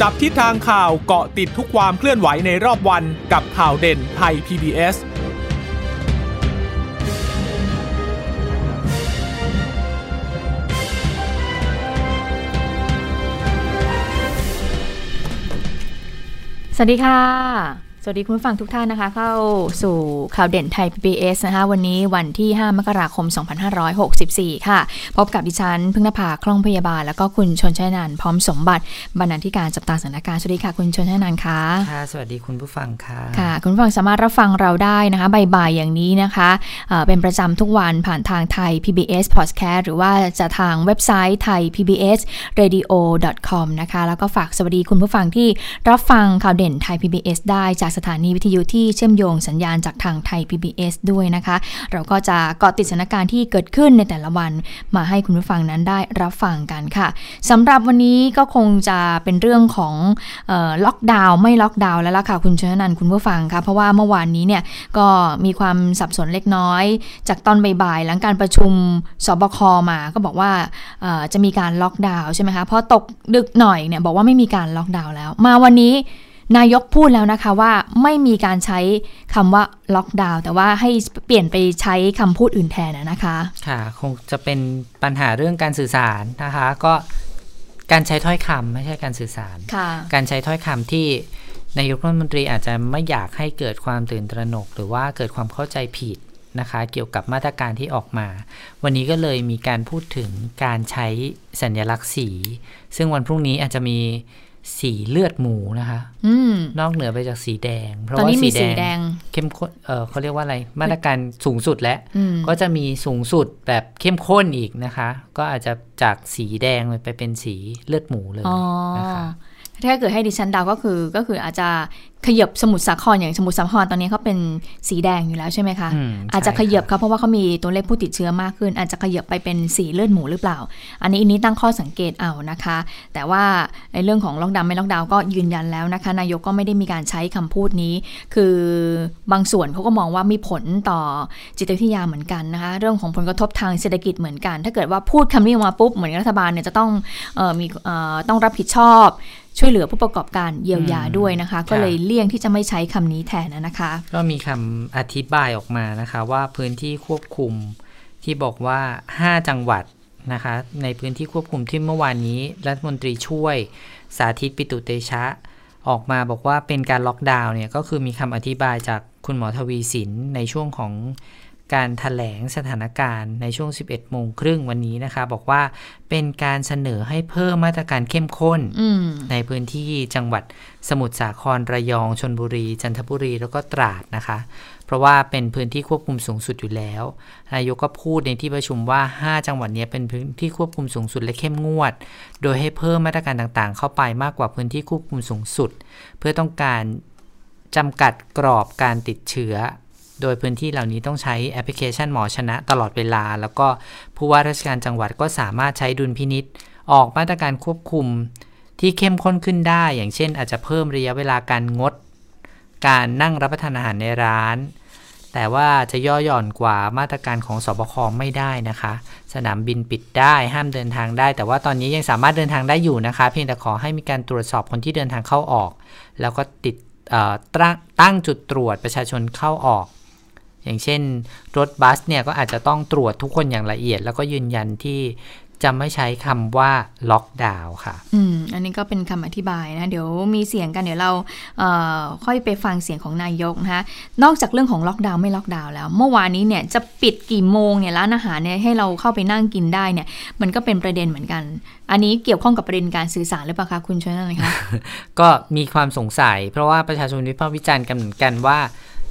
จับทิศทางข่าวเกาะติดทุกความเคลื่อนไหวในรอบวันกับข่าวเด่นไทย PBS สวัสดีค่ะ สวัสดีคุณผู้ฟังทุกท่านนะคะ เข้าสู่ข่าวเด่นไทย PBS นะคะ วันนี้วันที่ 5 มกราคม 2564 ค่ะ พบกับดิฉันพึ่งนภาคล่องพยาบาล แล้วก็คุณชนชัยนันท์พร้อมสมบัติบรรณาธิการจับตาสถานการณ์สวัสดีค่ะ คุณชนชัยนันท์ค่ะค่ะ สวัสดีคุณผู้ฟังค่ะค่ะ คุณผู้ฟังสามารถรับฟังเราได้นะคะบ่ายๆอย่างนี้นะคะเอ่อเป็นประจำทุกวันผ่านทางไทย PBS Podcast หรือว่าจะทางเว็บไซต์ไทย PBS radio com นะคะแล้วก็ฝากสวัสดีคุณผู้ฟังที่รับฟังข่าวเด่นไทย PBS ได้จากสถานีวิทยุที่เชื่อมโยงสัญญาณจากทางไทย PBS ด้วยนะคะ เราก็จะเกาะติดสถานการณ์ที่เกิดขึ้นในแต่ละวันมาให้คุณผู้ฟังนั้นได้รับฟังกันค่ะสำหรับวันนี้ก็คงจะเป็นเรื่องของออล็อกดาวน์ไม่ล็อกดาวน์แล้วล่ะค่ะคุณชนนันคุณผู้ฟังค่ะเพราะว่าเมื่อวานนี้เนี่ยก็มีความสับสนเล็กน้อย จากตอนบ่ายๆหลังการประชุมสบคมาก็บอกว่าจะมีการล็อกดาวน์ใช่ไหมคะพอตกดึกหน่อยเนี่ยบอกว่าไม่มีการล็อกดาวน์แล้ว มาวันนี้ นายกพูดแล้วนะคะว่าไม่มีการใช้คำว่าล็อกดาวน์แต่ว่าให้เปลี่ยนไปใช้คำพูดอื่นแทนนะนะคะค่ะ คงจะเป็นปัญหาเรื่องการสื่อสารนะคะ ก็การใช้ถ้อยคำไม่ใช่การสื่อสารค่ะการใช้ถ้อยคำที่นายกรัฐมนตรีอาจจะไม่อยากให้เกิดความตื่นตระหนก หรือว่าเกิดความเข้าใจผิดนะคะ เกี่ยวกับมาตรการที่ออกมา วันนี้ก็เลยมีการพูดถึงการใช้สัญลักษณ์สี ซึ่งวันพรุ่งนี้อาจจะมี สีเลือดหมูนะคะอืมนอกเหนือไปจากสีแดง เพราะตอนว่านี้มีสีสีแดแดงงเข้มข้นเออเขาเรียกว่าอะไร มาตรการสูงสุดแล้วอืมก็จะมีสูงสุดแบบเข้มข้นอีกนะคะ ก็อาจจะจากสีแดงไปเป็นสีเลือดหมูเลยอ๋อนะคะ ถ้าเกิดให้ดิฉันเดาก็คือก็คืออาจจะขยับสมุทรสาครอย่างสมุทรสาครตอนนี้เขาเป็นสีแดงอยู่แล้วใช่ไหมคะอืมอาจจะใช่ขยับค่ะเขาเพราะว่าเขามีตัวเลขผู้ติดเชื้อมากขึ้น อาจจะขยับไปเป็นสีเลือดหมูหรือเปล่า อันนี้อันนี้ตั้งข้อสังเกตเอานะคะ แต่ว่าในเรื่องของล็อกดาวน์ไม่ล็อกดาวน์ก็ยืนยันแล้วนะคะ นายกก็ไม่ได้มีการใช้คำพูดนี้ คือบางส่วนเขาก็มองว่ามีผลต่อจิตวิทยาเหมือนกันนะคะเรื่องของผลกระทบทางเศรษฐกิจเหมือนกัน ถ้าเกิดว่าพูดคำนี้ออกมาปุ๊บเหมือนรัฐบาลเนี่ยจะต้องเออมีเอ่อต้องรับผิดชอบ ช่วยเหลือผู้ประกอบการเยียวยาด้วยนะคะ ก็เลยเลี่ยงที่จะไม่ใช้คำนี้แทนนะคะ ก็มีคำอธิบายออกมานะคะว่าพื้นที่ควบคุมที่บอกว่า 5 จังหวัดนะคะ ในพื้นที่ควบคุมที่เมื่อวานนี้ รัฐมนตรีช่วยสาธิตปิตุเตชะ ออกมาบอกว่าเป็นการล็อกดาวน์เนี่ยก็คือมีคำอธิบายจากคุณหมอทวีสินในช่วงของ การถแถลงสถานการณ์ในช่วง 11 โมงครึ่งวันนี้นะคะ บอกว่าเป็นการเสนอให้เพิ่มมาตรการเข้มข้นอืมในพื้นที่จังหวัดสมุทรสาครระยองชนบุรี จันทบุรีแล้วก็ตราดนะคะ เพราะว่าเป็นพื้นที่ควบคุมสูงสุดอยู่แล้วนายกก็พูดในที่ประชุมว่า 5 จังหวัดเนี้ยเป็นพื้นที่ควบคุมสูงสุดและเข้มงวด โดยให้เพิ่มมาตรการต่างๆ เข้าไปมากกว่าพื้นที่ควบคุมสูงสุด เพื่อต้องการจำกัดกรอบการติดเชื้อ โดยพื้นที่เหล่านี้ต้องใช้แอปพลิเคชันหมอชนะตลอดเวลา แล้วก็ผู้ว่าราชการจังหวัดก็สามารถใช้ดุลพินิษออกมาตรการควบคุมที่เข้มข้นขึ้นได้ อย่างเช่น อาจจะเพิ่มระยะเวลาการงด การนั่งรับประทานอาหารในร้าน แต่ว่าจะย่อหย่อนกว่ามาตรการของสบคไม่ได้นะคะ สนามบินปิดได้ห้ามเดินทางได้ แต่ว่าตอนนี้ยังสามารถเดินทางได้อยู่นะคะ เพียงแต่ขอให้มีการตรวจสอบคนที่เดินทางเข้าออก แล้วก็ติดตตั้งจุดตรวจประชาชนเข้าออก อย่างเช่นรถบัสเนี่ยก็อาจจะต้องตรวจทุกคนอย่างละเอียด แล้วก็ยืนยันที่จะไม่ใช้คำว่าล็อกดาวน์ค่ะ อืม อันนี้ก็เป็นคำอธิบายนะ เดี๋ยวมีเสียงกัน เดี๋ยวเราเอ่อค่อยไปฟังเสียงของนายกนะคะ นอกจากเรื่องของล็อกดาวน์ไม่ล็อกดาวน์แล้ว เมื่อวานนี้เนี่ยจะปิดกี่โมงเนี่ยร้านอาหารเนี่ยให้เราเข้าไปนั่งกินได้เนี่ย มันก็เป็นประเด็นเหมือนกัน อันนี้เกี่ยวข้องกับประเด็นการสื่อสารหรือเปล่าคะคุณชนะนะคะ ก็มีความสงสัย เพราะว่าประชาชนวิพากษ์วิจารณ์กันเหมือนกันว่า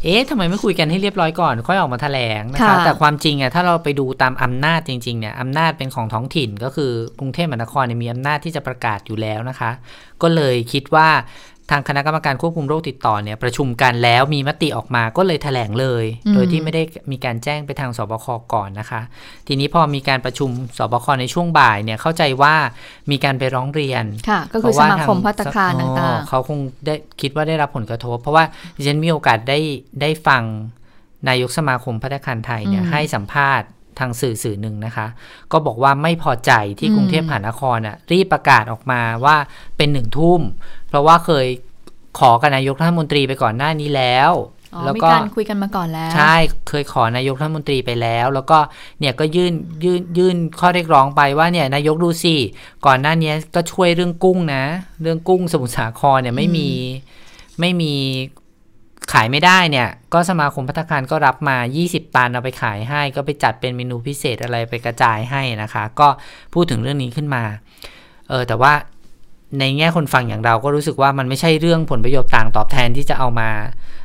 เอ๊ะทำไมไม่คุยกันให้เรียบร้อยก่อน ค่อยออกมาแถลงนะคะค่ะแต่ความจริงอะถ้าเราไปดูตามอำนาจจริงๆเนี่ยอำนาจเป็นของท้องถิ่นก็คือกรุงเทพมหานครเนี่ยมีอำนาจที่จะประกาศอยู่แล้วนะคะ ก็เลยคิดว่า ทางคณะกรรมการควบคุมโรคติดต่อเนี่ยประชุมกันแล้วมีมติออกมาก็เลยแถลงเลยอืมโดยที่ไม่ได้มีการแจ้งไปทางสบคก่อนนะคะ ทีนี้พอมีการประชุมสบคในช่วงบ่ายเนี่ยเข้าใจว่ามีการไปร้องเรียนค่ะก็คือสมาคมพัตตาคารอ๋ต่าองเขาคงได้คิดว่าได้รับผลกระทบ เพราะว่าดิฉันมีโอกาสได้ได้ฟังนายกสมาคมพัฒนาคารไทยเนี่ยอืมให้สัมภาษณ์ ทางสื่อสื่อหนึ่งนะคะ ก็บอกว่าไม่พอใจที่กรุงเทพมหานครน่ะรีบประกาศออกมาว่าเป็นหนึ่งทุ่ม เพราะว่าเคยขอกับนายกรัฐมนตรีไปก่อนหน้านี้แล้วอ๋อแล้วมีก็การคุยกันมาก่อนแล้ว ใช่เคยขอนายกรัฐมนตรีไปแล้ว แล้วก็เนี่ยก็ยื่นยื่นยื่นข้อเรียกร้องไปว่าเนี่ยนายกดูสิก่อนหน้านี้ก็ช่วยเรื่องกุ้งนะ เรื่องกุ้งสมุทรสาครเนี่ยไม่มีไม่มี ขายไม่ได้เนี่ย ก็สมาคมพัฒนาการก็รับมา 20 ตันเอาไปขายให้ ก็ไปจัดเป็นเมนูพิเศษอะไรไปกระจายให้นะคะ ก็พูดถึงเรื่องนี้ขึ้นมา เออแต่ว่า ในแง่คนฟังอย่างเราก็รู้สึกว่ามันไม่ใช่เรื่องผลประโยชน์ต่างตอบแทนที่จะเอามา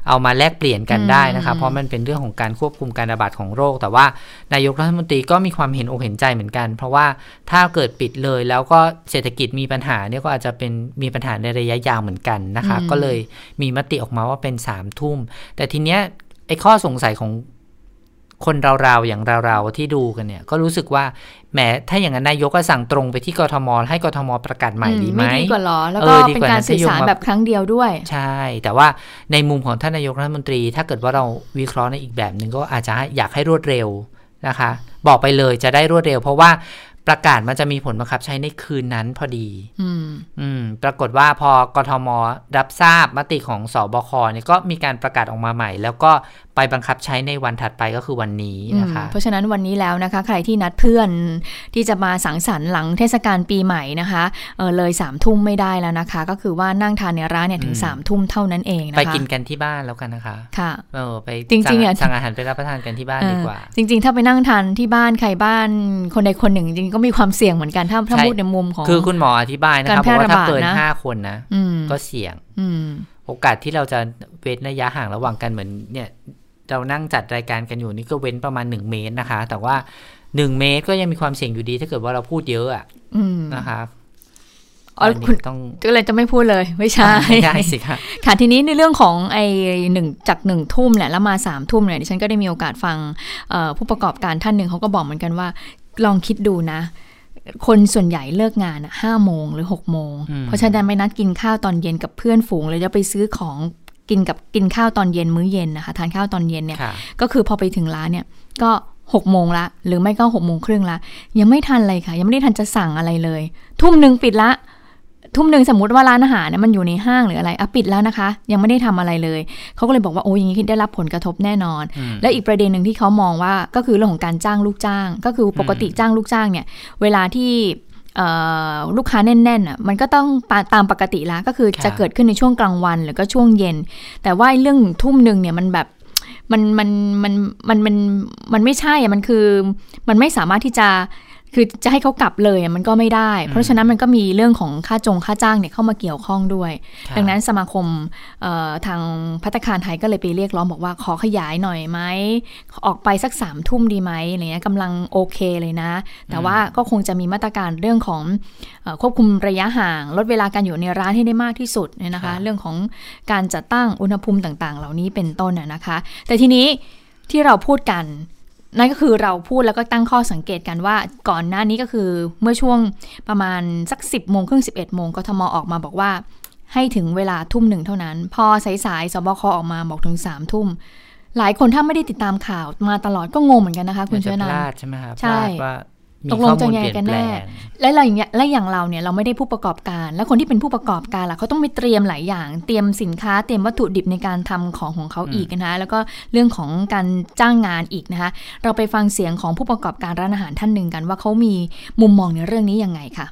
เอามาแลกเปลี่ยนกันได้นะคะอืมเพราะมันเป็นเรื่องของการควบคุมการระบาดของโรค แต่ว่านายกรัฐมนตรีก็มีความเห็นอกเห็นใจเหมือนกัน เพราะว่าถ้าเกิดปิดเลยแล้วก็เศรษฐกิจมีปัญหาเนี่ยก็อาจจะเป็นมีปัญหาในระยะยาวเหมือนกันนะคะ ก็เลยมีมติออกมาว่าเป็นสามทุ่ม แต่ทีเนี้ยไอ้ข้อสงสัยของ คนเราๆอย่างเราๆที่ดูกันเนี่ยก็รู้สึกว่าแหมถ้าอย่างนั้นนายกก็สั่งตรงไปที่กทมให้กทมประกาศใหม่ดีไหมไม่ดีกว่าเหรอ แล้วเอก็อดีเป็นกว่าการนั้นสื่อถ้าโยงสารมาแบบครั้งเดียวด้วย ใช่ แต่ว่าในมุมของท่านนายกรัฐมนตรี ถ้าเกิดว่าเราวิเคราะห์ในอีกแบบหนึ่งก็อาจจะอยากให้รวดเร็วนะคะ บอกไปเลยจะได้รวดเร็ว เพราะว่าประกาศมันจะมีผลบังคับใช้ในคืนนั้นพอดี อืม อืม ปรากฏว่าพอกทมรับทราบมติของสอบคเนี่ยก็มีการประกาศออกมาใหม่ แล้วก็ ไปบังคับใช้ในวันถัดไปก็คือวันนี้นะคะ เพราะฉะนั้นวันนี้แล้วนะคะ ใครที่นัดเพื่อนที่จะมาสังสรรค์หลังเทศกาลปีใหม่นะคะเออเลยสามทุ่มไม่ได้แล้วนะคะ ก็คือว่านั่งทานในร้านเนี่ยถึงอืมสามทุ่มเท่านั้นเองนะคะไปกินกันที่บ้านแล้วกันนะคะค่ะเออไปจริงๆอะสั่สั่งอาหารไปรับประทานกันที่บ้านดีกว่าเออจริง ๆ ถ้าไปนั่งทานที่บ้านใครบ้านคนใดคนหนึ่งจริงๆก็มีความเสี่ยงเหมือนกันถ้าถ้าใช่พูดในมุมของคือคุณหมออธิบายนะคะการบแพร่อกว่าถ้าระบาดเกินนะห้าคนนะอืมก็เสี่ยงอืมโอกาสที่เราจะเว้นระยะห่างระหว่างกันเหมือนเนี่ย เรานั่งจัดรายการกันอยู่นี่ก็เว้นประมาณ1เมตรนะคะ แต่ว่า1เมตรก็ยังมีความเสี่ยงอยู่ดี ถ้าเกิดว่าเราพูดเยอะอะอืมนะคะอ๋ออันนี้คุณต้องก็เลยจะไม่พูดเลยไม่ใช่ไม่ได้สิคะค่ะทีนี้ในเรื่องของไอ้หนึ่งจากหนึ่งทุ่มแหละแล้วมาสามทุ่มเนี่ยดิฉันก็ได้มีโอกาสฟังเอ่อผู้ประกอบการท่านหนึ่งเขาก็บอกเหมือนกันว่า ลองคิดดูนะ คนส่วนใหญ่เลิกงานอะห้าโมงหรือหกโมงอืมเพราะฉะนั้นไม่นัดกินข้าวตอนเย็นกับเพื่อนฝูงเลยจะไปซื้อของ กินกับกินข้าวตอนเย็นมื้อเย็นนะคะทานข้าวตอนเย็นเนี่ยค่ะก็คือพอไปถึงร้านเนี่ยก็หกโมงละ หรือไม่ก็หกโมงครึ่งละ ยังไม่ทันเลยค่ะ ยังไม่ได้ทันจะสั่งอะไรเลย ทุ่มหนึ่งปิดละ ทุ่มหนึ่งสมมติว่าร้านอาหารเนี่ยมันอยู่ในห้างหรืออะไรอะปิดแล้วนะคะ ยังไม่ได้ทำอะไรเลย เขาก็เลยบอกว่าโอ้ยอย่างนี้ได้รับผลกระทบแน่นอนอืมและอีกประเด็นหนึ่งที่เขามองว่าก็คือเรื่องของการจ้างลูกจ้าง ก็คือปกติจ้างลูกจ้างเนี่ย เวลาที่เอ่อ ลูกค้าแน่นๆอะมันก็ต้องตาตามปกติแล้วก็คือครับจะเกิดขึ้นในช่วงกลางวันหรือก็ช่วงเย็น แต่ว่าไอ้เรื่องทุ่มหนึ่งเนี่ยมันแบบมันมันมันมันมันมันไม่ใช่อะมันคือ มันไม่สามารถที่จะ คือจะให้เขากลับเลยอะมันก็ไม่ได้ เพราะฉะนั้นมันก็มีเรื่องของค่าจงค่าจ้างเนี่ยเข้ามาเกี่ยวข้องด้วยค่ะดังนั้นสมาคมเอ่อทางพัตตาคารไทยก็เลยไปเรียกร้องบอกว่าขอขยายหน่อยไหมออกไปสักสามทุ่มดีไหมอะไรเงี้ยกำลังโอเคเลยนะ แต่ว่าก็คงจะมีมาตรการเรื่องของเอ่อควบคุมระยะห่าง ลดเวลาการอยู่ในร้านให้ได้มากที่สุดเนี่ยนะคะค่ะเรื่องของการจัดตั้งอุณหภูมิต่างๆ เหล่านี้เป็นต้นน่ะนะคะ แต่ทีนี้ที่เราพูดกัน นั่นก็คือเราพูดแล้วก็ตั้งข้อสังเกตกันว่าก่อนหน้านี้ก็คือเมื่อช่วงประมาณสัก 10โมงครึ่ง11โมงกทมออกมาบอกว่า ให้ถึงเวลาทุ่มหนึ่งเท่านั้น พอสายสายสบคออกมาบอกถึง3ามทุ่ม หลายคนถ้าไม่ได้ติดตามข่าวมาตลอดก็งงเหมือนกันนะคะ คุณจะชวนันลาดใช่ไหมครับใช่ว่า ตกลข้งอจะมูลยังเปไงลี่ยนกันแปลแน่งและเราอย่างเงี้ยและอย่างเราเนี่ยเราไม่ได้ผู้ประกอบการ และคนที่เป็นผู้ประกอบการล่ะเขาต้องไปเตรียมหลายอย่าง เตรียมสินค้า เตรียมวัตถุดิบในการทำของของเขาอืมอีกนะคะแล้วก็เรื่องของการจ้างงานอีกนะคะเราไปฟังเสียงของผู้ประกอบการร้านอาหารท่านหนึ่งกัน ว่าเขามีมุมมองในเรื่องนี้ยังไงค่ะ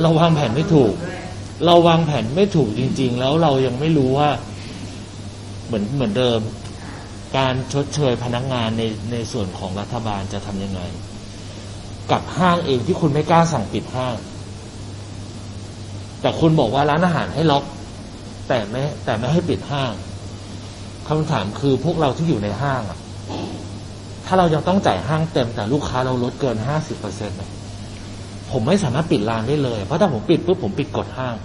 เราวางแผนไม่ถูก เราวางแผนไม่ถูกจริง ๆ แล้วเรายังไม่รู้ว่า เหมือนเหมือนเดิม การชดเชยพนักงานในในส่วนของรัฐบาลจะทำยังไง กับห้างเองที่คุณไม่กล้าสั่งปิดห้าง แต่คุณบอกว่าร้านอาหารให้ล็อก แต่ไม่แต่ไม่ให้ปิดห้างคำถามคือพวกเราที่อยู่ในห้างอะถ้าเรายังต้องจ่ายห้างเต็มแต่ลูกค้าเราลดเกินห้าสิบเปอร์เซ็นต์ผมไม่สามารถปิดร้านได้เลย เพราะถ้าผมปิดปุ๊บผมปิดกฎห้าง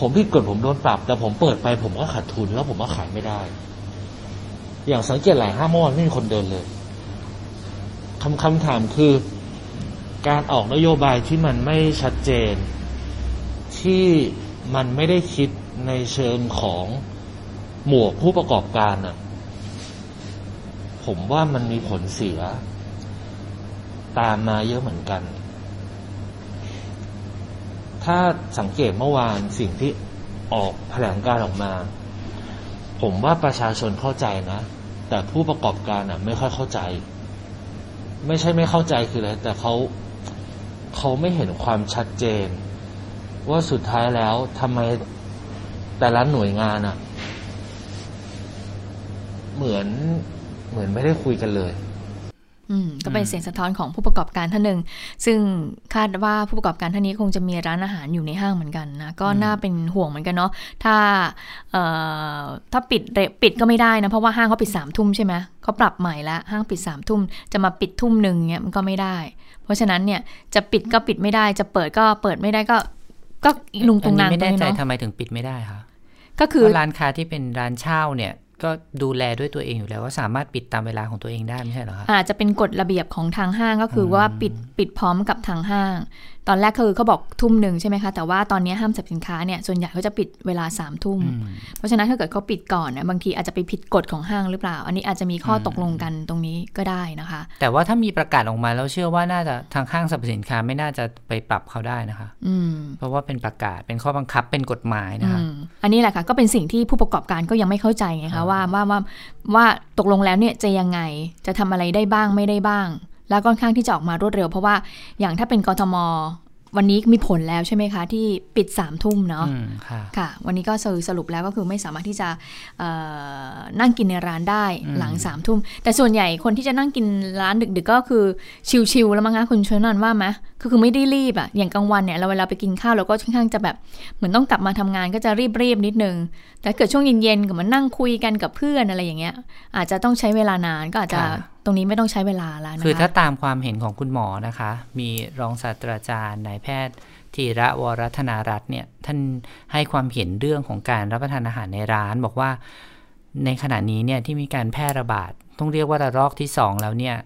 ผมผิดกฎผมโดนปรับ แต่ผมเปิดไปผมก็ขาดทุนแล้วผมก็ขายไม่ได้ อย่างสังเกตหลายห้างเมื่อวานไม่มีคนเดินเลยคำคำถามคือ การออกนโยบายที่มันไม่ชัดเจน ที่มันไม่ได้คิดในเชิงของหมวกผู้ประกอบการอะ ผมว่ามันมีผลเสีย ตามมาเยอะเหมือนกัน ถ้าสังเกตเมื่อวานสิ่งที่ออกแถลงการออกมา ผมว่าประชาชนเข้าใจนะ แต่ผู้ประกอบการอะ ไม่ค่อยเข้าใจ ไม่ใช่ไม่เข้าใจคืออะไรแต่เขาเขาไม่เห็นความชัดเจน ว่าสุดท้ายแล้วทำไมแต่ละหน่วยงานอะ เหมือนเหมือนไม่ได้คุยกันเลย ก็เป็นเสียงสะท้อนของผู้ประกอบการท่านหนึ่ง ซึ่งคาดว่าผู้ประกอบการท่านนี้คงจะมีร้านอาหารอยู่ในห้างเหมือนกันนะ ก็น่าเป็นห่วงเหมือนกันเนาะ ถ้าเอ่อถ้าปิดเร็วปิดก็ไม่ได้นะ เพราะว่าห้างเขาปิดสามทุ่มใช่ไหมเขาปรับใหม่แล้วห้างปิดสามทุ่ม จะมาปิดทุ่มหนึ่งเนี้ยมันก็ไม่ได้ เพราะฉะนั้นเนี่ยจะปิดก็ปิดไม่ได้ จะเปิดก็เปิดไม่ได้ก็ ก็ลุงตุงนางไม่ตรแน่งนี้ใจเนาะทำไมถึงปิดไม่ได้คะก็คือเพราะร้านค้าที่เป็นร้านเช่าเนี่ย ก็ดูแลด้วยตัวเองอยู่แล้วว่าสามารถปิดตามเวลาของตัวเองได้ไม่ใช่เหรอคะอาจจะเป็นกฎระเบียบของทางห้างก็คือว่าปิดปิดพร้อมกับทางห้าง ตอนแรกคือเขาบอกทุ่มหนึ่งใช่ไหมคะ แต่ว่าตอนนี้ห้ามจับสินค้าเนี่ยส่วนใหญ่เขาจะปิดเวลาสามทุ่มอืมเพราะฉะนั้นถ้าเกิดเขาปิดก่อนเนี่ยบางทีอาจจะไปผิดกฎของห้างหรือเปล่า อันนี้อาจจะมีข้อตกลงกันตรงนี้ก็ได้นะคะ แต่ว่าถ้ามีประกาศออกมาแล้วเชื่อว่าน่าจะทางห้างสรรพสินค้าไม่น่าจะไปปรับเขาได้นะคะอืมเพราะว่าเป็นประกาศเป็นข้อบังคับเป็นกฎหมายนะคะอืมอันนี้แหละค่ะก็เป็นสิ่งที่ผู้ประกอบการก็ยังไม่เข้าใจไงคะว่าว่าว่าว่าตกลงแล้วเนี่ยจะยังไงจะทำอะไรได้บ้างไม่ได้บ้าง แล้วค่อนข้างที่จะออกมารวดเร็ว เพราะว่าอย่างถ้าเป็นกทม วันนี้มีผลแล้วใช่ไหมคะ ที่ปิดสามทุ่มเนาะอืมค่ะค่ะ วันนี้ก็สรุปแล้วก็คือไม่สามารถที่จะเอ่อนั่งกินในร้านได้อืมหลังสามทุ่ม แต่ส่วนใหญ่คนที่จะนั่งกินร้านดึก ๆ ก็คือชิลๆแล้วมั้งคะคุณชวนนันว่าไหมคือคือไม่ได้รีบอะอย่างกลางวันเนี่ยเราเวลาไปกินข้าวเราก็ค่อนข้างจะแบบเหมือนต้องกลับมาทำงานก็จะรีบๆนิดนึง แต่เกิดช่วงเย็นๆกับมานั่งคุยกันกับเพื่อนอะไรอย่างเงี้ย อาจจะต้องใช้เวลานานก็อาจจะค่ะ ตรงนี้ไม่ต้องใช้เวลาแล้วนะคะคือถ้าตามความเห็นของคุณหมอนะคะ มีรองศาสตราจารย์นายแพทย์ธีระวรัธนารัตน์เนี่ยท่านให้ความเห็นเรื่องของการรับประทานอาหารในร้าน บอกว่าในขณะนี้เนี่ยที่มีการแพร่ระบาด ต้องเรียกว่าระลอกที่สองแล้วเนี่ย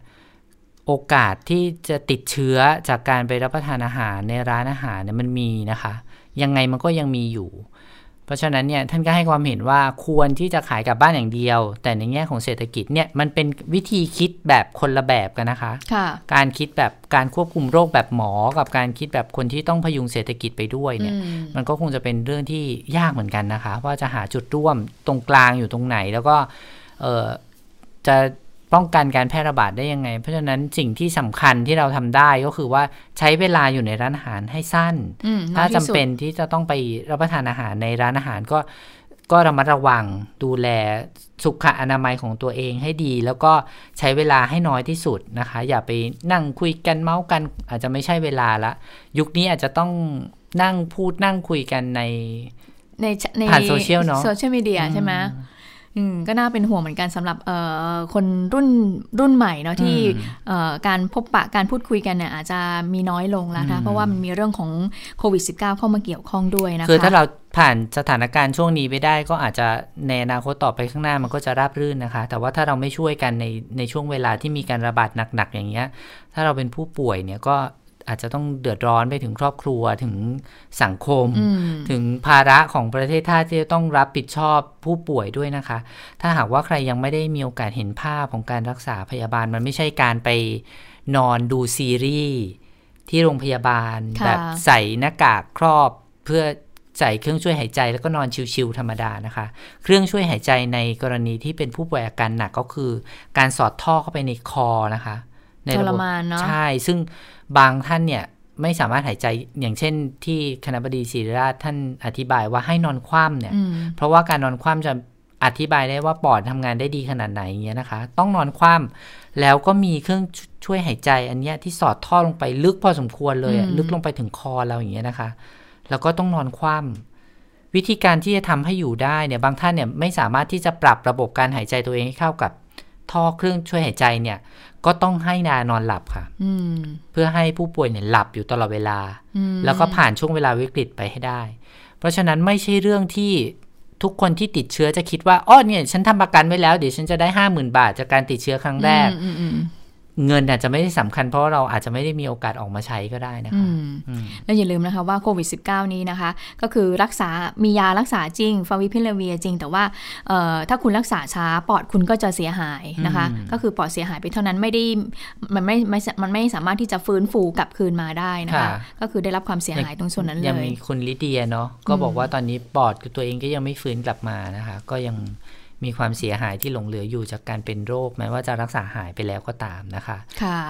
โอกาสที่จะติดเชื้อจากการไปรับประทานอาหารในร้านอาหารเนี่ยมันมีนะคะ ยังไงมันก็ยังมีอยู่ เพราะฉะนั้นเนี่ยท่านก็ให้ความเห็นว่าควรที่จะขายกลับบ้านอย่างเดียว แต่ในแง่ของเศรษฐกิจเนี่ยมันเป็นวิธีคิดแบบคนละแบบกันนะคะค่ะการคิดแบบการควบคุมโรคแบบหมอ กับการคิดแบบคนที่ต้องพยุงเศรษฐกิจไปด้วยเนี่ยอืมมันก็คงจะเป็นเรื่องที่ยากเหมือนกันนะคะ ว่าจะหาจุดร่วมตรงกลางอยู่ตรงไหนแล้วก็เออจะ ป้องกันการแพร่ระบาดได้ยังไง เพราะฉะนั้นสิ่งที่สำคัญที่เราทำได้ก็คือว่าใช้เวลาอยู่ในร้านอาหารให้สั้นอืมถ้าอยจำที่สุดเป็นที่จะต้องไปรับประทานอาหารในร้านอาหารก็ก็ระมัดระวังดูแลสุขอนามัยของตัวเองให้ดี แล้วก็ใช้เวลาให้น้อยที่สุดนะคะ อย่าไปนั่งคุยกันเมาท์กัน อาจจะไม่ใช่เวลาละ ยุคนี้อาจจะต้องนั่งพูดนั่งคุยกันในในในผ่านโซเชียลเนอะโซเชียลมีเดียใช่ไหม อืมก็น่าเป็นห่วงเหมือนกันสำหรับเอ่อคนรุ่นรุ่นใหม่เนาะที่อืมเอ่อการพบปะการพูดคุยกันเนี่ยอาจจะมีน้อยลงแล้วนะอืมเพราะว่ามันมีเรื่องของโควิด -19 เข้ามาเกี่ยวข้องด้วยนะคะคือถ้าเราผ่านสถานการณ์ช่วงนี้ไปได้ก็อาจจะในอนาคตต่อไปข้างหน้ามันก็จะราบรื่นนะคะ แต่ว่าถ้าเราไม่ช่วยกันในในช่วงเวลาที่มีการระบาดหนักๆอย่างเงี้ย ถ้าเราเป็นผู้ป่วยเนี่ยก็ อาจจะต้องเดือดร้อนไปถึงครอบครัวถึงสังคมอืมถึงภาระของประเทศชาติที่จะต้องรับผิดชอบผู้ป่วยด้วยนะคะ ถ้าหากว่าใครยังไม่ได้มีโอกาสเห็นภาพของการรักษาพยาบาล มันไม่ใช่การไปนอนดูซีรีส์ที่โรงพยาบาลค่ะแบบใส่หน้ากากครอบเพื่อใส่เครื่องช่วยหายใจแล้วก็นอนชิวๆธรรมดานะคะ เครื่องช่วยหายใจในกรณีที่เป็นผู้ป่วยอาการหนักก็คือ การสอดท่อเข้าไปในคอนะคะ ในทระรบบมานเนาะใช่ ซึ่งบางท่านเนี่ยไม่สามารถหายใจอย่างเช่น ที่คณะบดีศิริราชท่านอธิบายว่าให้นอนคว่ำเนี่ยอืมเพราะว่าการนอนคว่ำจะอธิบายได้ว่าปอดทำงานได้ดีขนาดไหนอย่างเงี้ยนะคะ ต้องนอนคว่ำแล้วก็มีเครื่องช่วยหายใจ อันเนี้ยที่สอดท่อลงไปลึกพอสมควรเลยอะอืมลึกลงไปถึงคอเราอย่างเงี้ยนะคะ แล้วก็ต้องนอนคว่ำวิธีการที่จะทำให้อยู่ได้เนี่ยบางท่านเนี่ยไม่สามารถที่จะปรับระบบการหายใจตัวเองให้เข้ากับท่อเครื่องช่วยหายใจเนี่ย ก็ต้องให้นานอนหลับค่ะอืมเพื่อให้ผู้ป่วยเนี่ยหลับอยู่ตลอดเวลาอืมแล้วก็ผ่านช่วงเวลาวิกฤตไปให้ได้ เพราะฉะนั้นไม่ใช่เรื่องที่ทุกคนที่ติดเชื้อจะคิดว่าอ้อเนี่ย ฉันทำประกันไว้แล้วเดี๋ยวฉันจะได้ห้าหมื่นบาทจากการติดเชื้อครั้งแรกอืมอืมอืม เงินอาจจะไม่ได้สำคัญเพราะเราอาจจะไม่ได้มีโอกาสออกมาใช้ก็ได้นะคะแล้วอย่าลืมนะคะว่าโควิด -19 นี้นะคะ ก็คือรักษา มียารักษาจริง ฟาวิพิลเวียจริง แต่ว่าถ้าคุณรักษาช้าปอดคุณก็จะเสียหายนะคะ ก็คือปอดเสียหายไปเท่านั้นไม่ได้ มันไม่มันไม่สามารถที่จะฟื้นฟูกลับคืนมาได้นะคะ ก็คือได้รับความเสียหายตรงส่วนนั้นเลยยังมีคุณลิเดียเนาะก็บอกว่าตอนนี้ปอดตัวเองก็ยังไม่ฟื้นกลับมานะคะ ก็ยัง มีความเสียหายที่หลงเหลืออยู่จากการเป็นโรค แม้ว่าจะรักษาหายไปแล้วก็ตามนะคะค่ะ